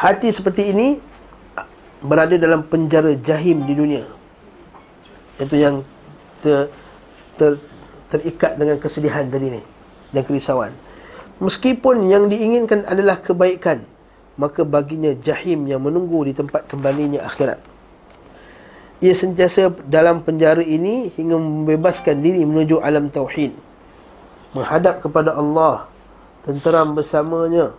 Hati seperti ini berada dalam penjara jahim di dunia. Itu yang ter, ter, terikat dengan kesedihan tadi ni dan kerisauan. Meskipun yang diinginkan adalah kebaikan maka baginya jahim yang menunggu di tempat kembalinya akhirat ia sentiasa dalam penjara ini hingga membebaskan diri menuju alam tauhid. Menghadap kepada Allah tenteram bersamanya.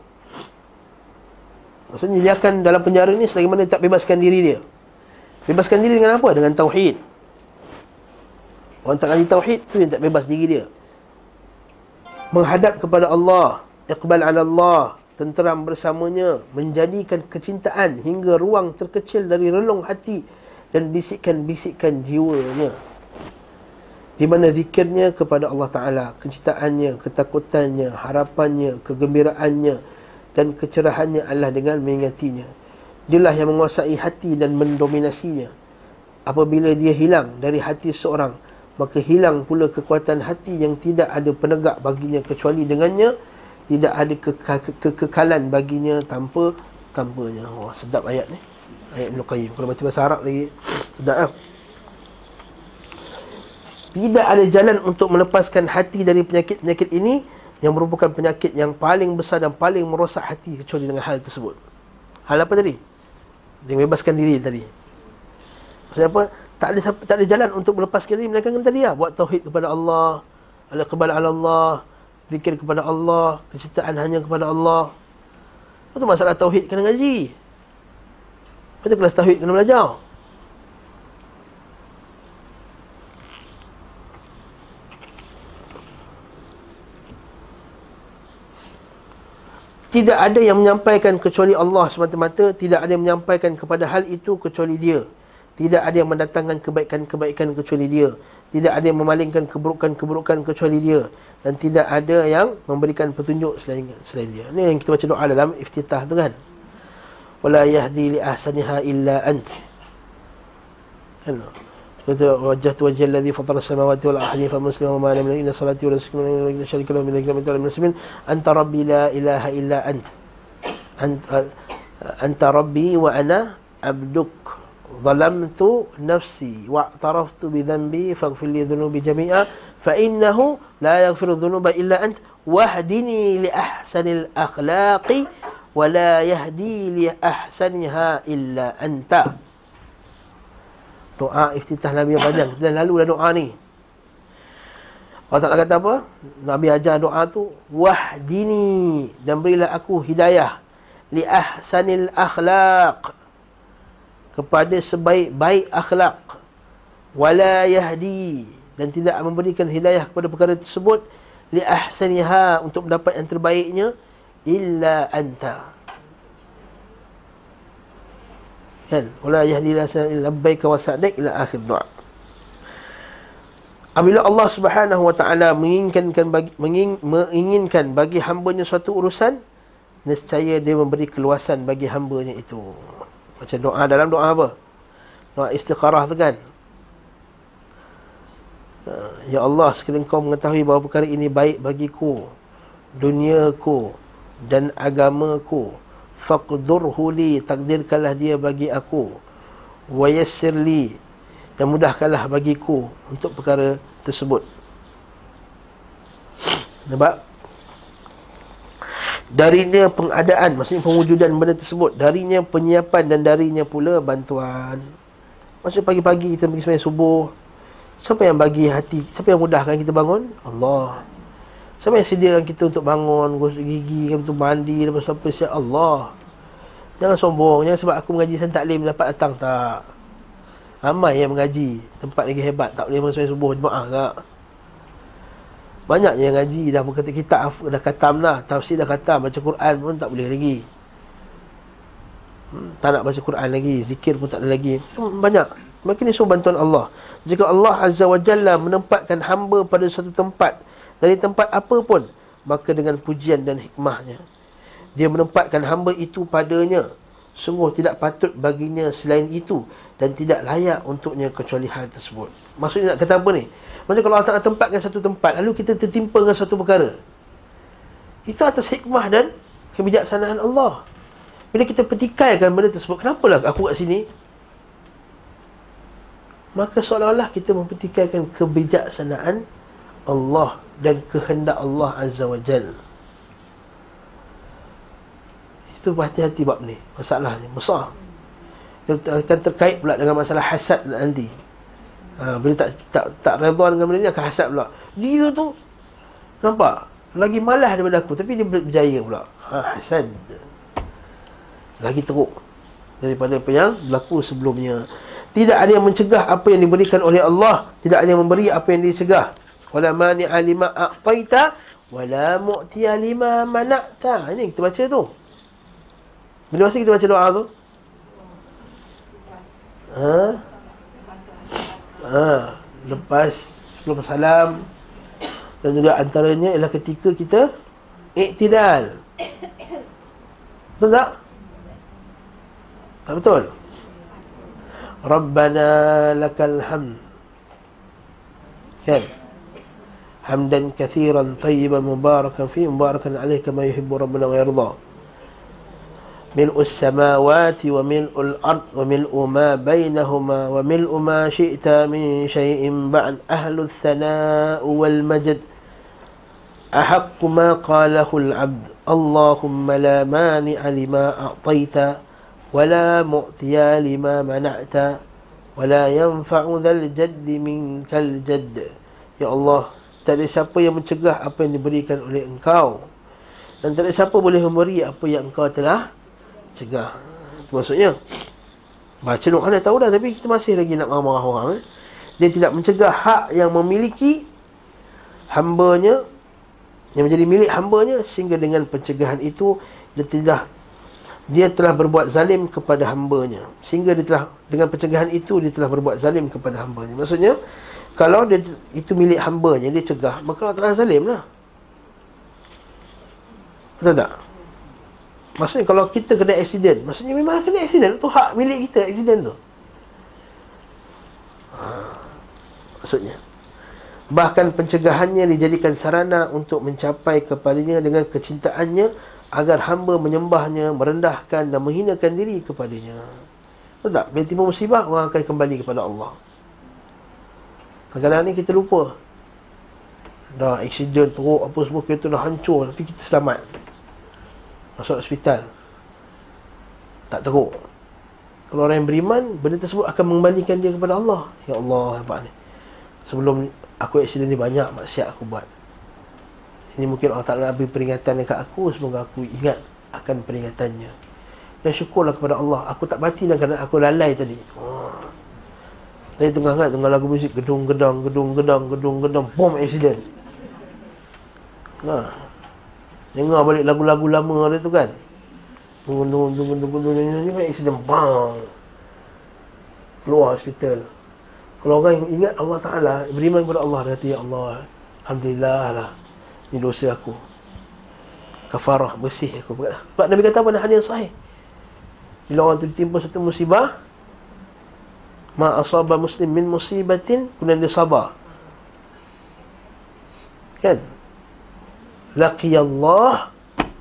Maksudnya dia akan dalam penjara ini selagi mana tak bebaskan diri dia. Bebaskan diri dengan apa? Dengan tauhid. Orang tak ngaji tauhid tu yang tak bebas diri dia. Menghadap kepada Allah iqbal ala Allah tenteram bersamanya menjadikan kecintaan hingga ruang terkecil dari relung hati dan bisikan-bisikan jiwanya. di mana zikirnya kepada Allah Ta'ala Kecintaannya, ketakutannya, harapannya, kegembiraannya Dan kecerahannya adalah dengan mengingatinya. Dialah yang menguasai hati dan mendominasinya. Apabila dia hilang dari hati seorang Maka hilang pula kekuatan hati yang tidak ada penegak baginya Kecuali dengannya. Tidak ada ke- ke- kekekalan baginya tanpa tanpanya. Wah sedap ayat ni Ibn Qayyim Kalau baca bahasa Arab lagi Sedap lah tidak ada jalan untuk melepaskan hati dari penyakit-penyakit ini yang merupakan penyakit yang paling besar dan paling merosak hati kecuali dengan hal tersebut. Hal apa tadi? Dia bebaskan diri tadi. Maksudnya apa? Tak ada tak ada jalan untuk melepaskan diri melainkan tadi lah. Buat tauhid kepada Allah, ala kepada Allah, zikir kepada Allah, kecintaan hanya kepada Allah. Itu masalah tauhid kena ngaji. Itu kelas tauhid kena belajar. Tidak ada yang menyampaikan kecuali Allah semata-mata Tidak ada yang menyampaikan kepada hal itu kecuali dia. Tidak ada yang mendatangkan kebaikan-kebaikan kecuali dia. Tidak ada yang memalingkan keburukan-keburukan kecuali dia. Dan tidak ada yang memberikan petunjuk selain, selain dia. Ini yang kita baca doa dalam iftitah tu kan ولا يهدي لأحسنها إلا أنت. وجهت وجه الذي فطر السماوات والأرض حنيفا مسلما وما لم إن صلاتي ونسكي من شريك له من ذكر من المسلمين. أنت ربي لا إله إلا أنت. أنت أنت ربي وأنا عبدك. ظلمت نفسي واعترفت بذنبي فاغفر لي ذنوبي جميعا فإنه لا يغفر الذنوب إلا أنت. واهدني لأحسن الأخلاق ولا يهدي لأحسنها إلا أنت doa iftitah Nabi yang panjang. Dan lalu dah doa ni. Allah Ta'ala kata apa? Nabi ajar doa tu wahdini. Dan berilah aku hidayah. Li ahsanil akhlaq. Kepada sebaik-baik akhlak wala yahdi. Dan tidak memberikan hidayah kepada perkara tersebut. Li ahsaniha untuk mendapat yang terbaiknya. Illa anta. Kan? Wala yahdina labbaika wa sa'dak ila akhir doa apabila Allah Subhanahu wa taala menginginkan bagi menging, menginginkan bagi hamba-Nya suatu urusan nescaya dia memberi keluasan bagi hamba-Nya itu. Macam doa dalam doa apa? Doa istikharah tu kan? Ya Allah sekiranya kau mengetahui bahawa perkara ini baik bagiku Duniaku Dan agamaku faqdurhu li takdirkanlah dia bagi aku. Wa yassir li dan mudahkanlah bagiku untuk perkara tersebut. Nampak? Darinya pengadaan maksudnya pewujudan benda tersebut darinya penyiapan dan darinya pula bantuan. Maksud pagi-pagi kita pergi sembahyang subuh siapa yang bagi hati siapa yang mudahkan kita bangun? Allah Siapa yang sediakan kita untuk bangun, gosok gigi, untuk mandi, lepas apa siap Allah. Jangan sombong, jangan sebab aku mengaji sen taklim dapat datang tak. Ramai yang mengaji, tempat lagi hebat, tak boleh masuk subuh jemaah tak. Banyak yang ngaji dah berkata kitab dah khatam dah, tafsir dah khatam, baca Quran pun tak boleh lagi. Hmm, tak nak baca Quran lagi, zikir pun tak ada lagi. Banyak. Makin ini bantuan Allah. Jika Allah Azza wa Jalla menempatkan hamba pada satu tempat, dari tempat apa pun maka dengan pujian dan hikmahnya. Dia menempatkan hamba itu padanya. Sungguh tidak patut baginya selain itu dan tidak layak untuknya kecuali hal tersebut. Maksudnya nak kata apa ni? Macam kalau Allah Ta'ala tempatkan satu tempat lalu kita tertimpa dengan satu perkara. Itu atas hikmah dan kebijaksanaan Allah. Bila kita petikaikan benda tersebut kenapalah aku kat sini? Maka seolah-olah kita mempetikaikan kebijaksanaan Allah dan kehendak Allah Azza wa Jal. Itu berhati-hati bab ni masalah ni besar. Dia akan terkait pula dengan masalah hasad nanti. Ha, bila tak tak tak redha dengan benda ni akan hasad pula. Dia tu nampak? Lagi malas daripada aku tapi dia berjaya pula. Ha, hasad. Lagi teruk daripada apa yang berlaku sebelumnya. Tidak ada yang mencegah apa yang diberikan oleh Allah. Tidak ada yang memberi apa yang dicegah wala mani'a lima a'taita wala mu'tiya lima mana'ta. Ini kita baca tu. Bila masa kita baca doa tu? Ha? Ha lepas sebelum salam dan juga antaranya ialah ketika kita iktidal betul tak? tak betul? Rabbana lakal hamd. Kan? hamdan kathiran tayyiban mubarakan fi mubarakan alaih kama yuhibbu rabbana wa yardha ملء السماوات وملء الأرض وملء ما بينهما وملء ما شئت من شيء بعد. أهل الثناء والمجد أحق ما قاله العبد. اللهم لا مانع لما أعطيت ولا مؤتي لما منعت ولا ينفع ذا الجد منك الجد. يا الله tak ada siapa yang mencegah apa yang diberikan oleh engkau. Dan tak ada siapa boleh memberi apa yang engkau telah cegah. Maksudnya baca doa dah tahu dah tapi kita masih lagi nak marah-marah orang eh? dia tidak mencegah hak yang memiliki hambanya yang menjadi milik hambanya sehingga dengan pencegahan itu dia tidak dia telah berbuat zalim kepada hambanya. Sehingga dia telah dengan pencegahan itu dia telah berbuat zalim kepada hambanya. Maksudnya kalau dia itu milik hambanya dia cegah maka telah zalim lah. Betul tak? Maksudnya kalau kita kena accident Maksudnya memang kena accident. Itu hak milik kita accident tu. Ha, Maksudnya. Bahkan pencegahannya dijadikan sarana Untuk mencapai kepadanya Dengan kecintaannya Agar hamba menyembahnya Merendahkan dan menghinakan diri kepadanya. Betul tak? Bila timbul musibah Orang akan kembali kepada Allah Kadang-kadang ni kita lupa. Dah accident teruk Apa semua kereta dah hancur Tapi kita selamat. Masuk hospital. Tak teruk. Kalau orang yang beriman benda tersebut akan mengembalikan dia kepada Allah. Ya Allah nampak ni? Sebelum aku accident ni banyak maksiat aku buat. Ini mungkin Allah Ta'ala beri peringatan dekat aku semoga aku ingat akan peringatannya. Dan syukurlah kepada Allah aku tak mati dan kerana aku lalai tadi. Oh. Tadi tengah ingat tengah lagu muzik gedung gedang gedung gedang gedung gedang bom accident. Nah. Dengar balik lagu-lagu lama dia tu kan? Tunggu, tunggu, tunggu, tunggu, tunggu, tunggu, tunggu, accident, bang. Keluar hospital. Kalau orang ingat Allah Ta'ala Beriman kepada Allah, kata, Ya Allah Alhamdulillah lah. Ini dosa aku. Kafarah, bersih aku. Sebab Nabi kata apa, nak hadis sahih. Bila orang tu ditimpa satu musibah Ma asaba muslim min musibatin Kemudian dia sabar. Kan? Laqiyallah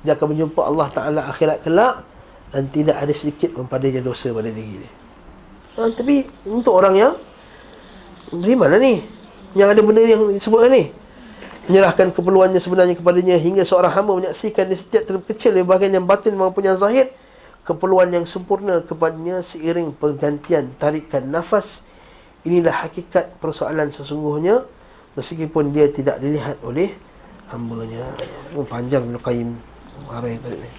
dia akan menjumpa Allah Taala akhirat kelak dan tidak ada sedikit pun padanya dosa pada diri dia. Ha, tapi untuk orang yang beriman lah ni? Yang ada benda yang disebutkan ni? Menyerahkan keperluannya sebenarnya kepadanya hingga seorang hamba menyaksikan di setiap terlalu kecil bahagian yang batin maupun yang zahir keperluan yang sempurna kepadanya seiring pergantian tarikan nafas. Inilah hakikat persoalan sesungguhnya meskipun dia tidak dilihat oleh hambanya. Oh, panjang Ibn Qayyim marah tadi ni.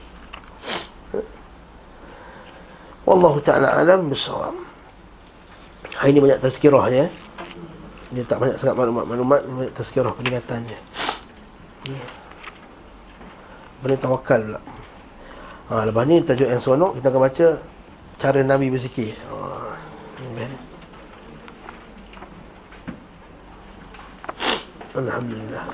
Wallahu ta'ala alam bisawab Hari ini banyak tazkirah ya. Dia tak banyak sangat maklumat-maklumat Banyak tazkirah peringatannya Benda tawakal pula ha, Lepas ni tajuk yang seronok Kita akan baca Cara Nabi berzikir. Ha, Alhamdulillah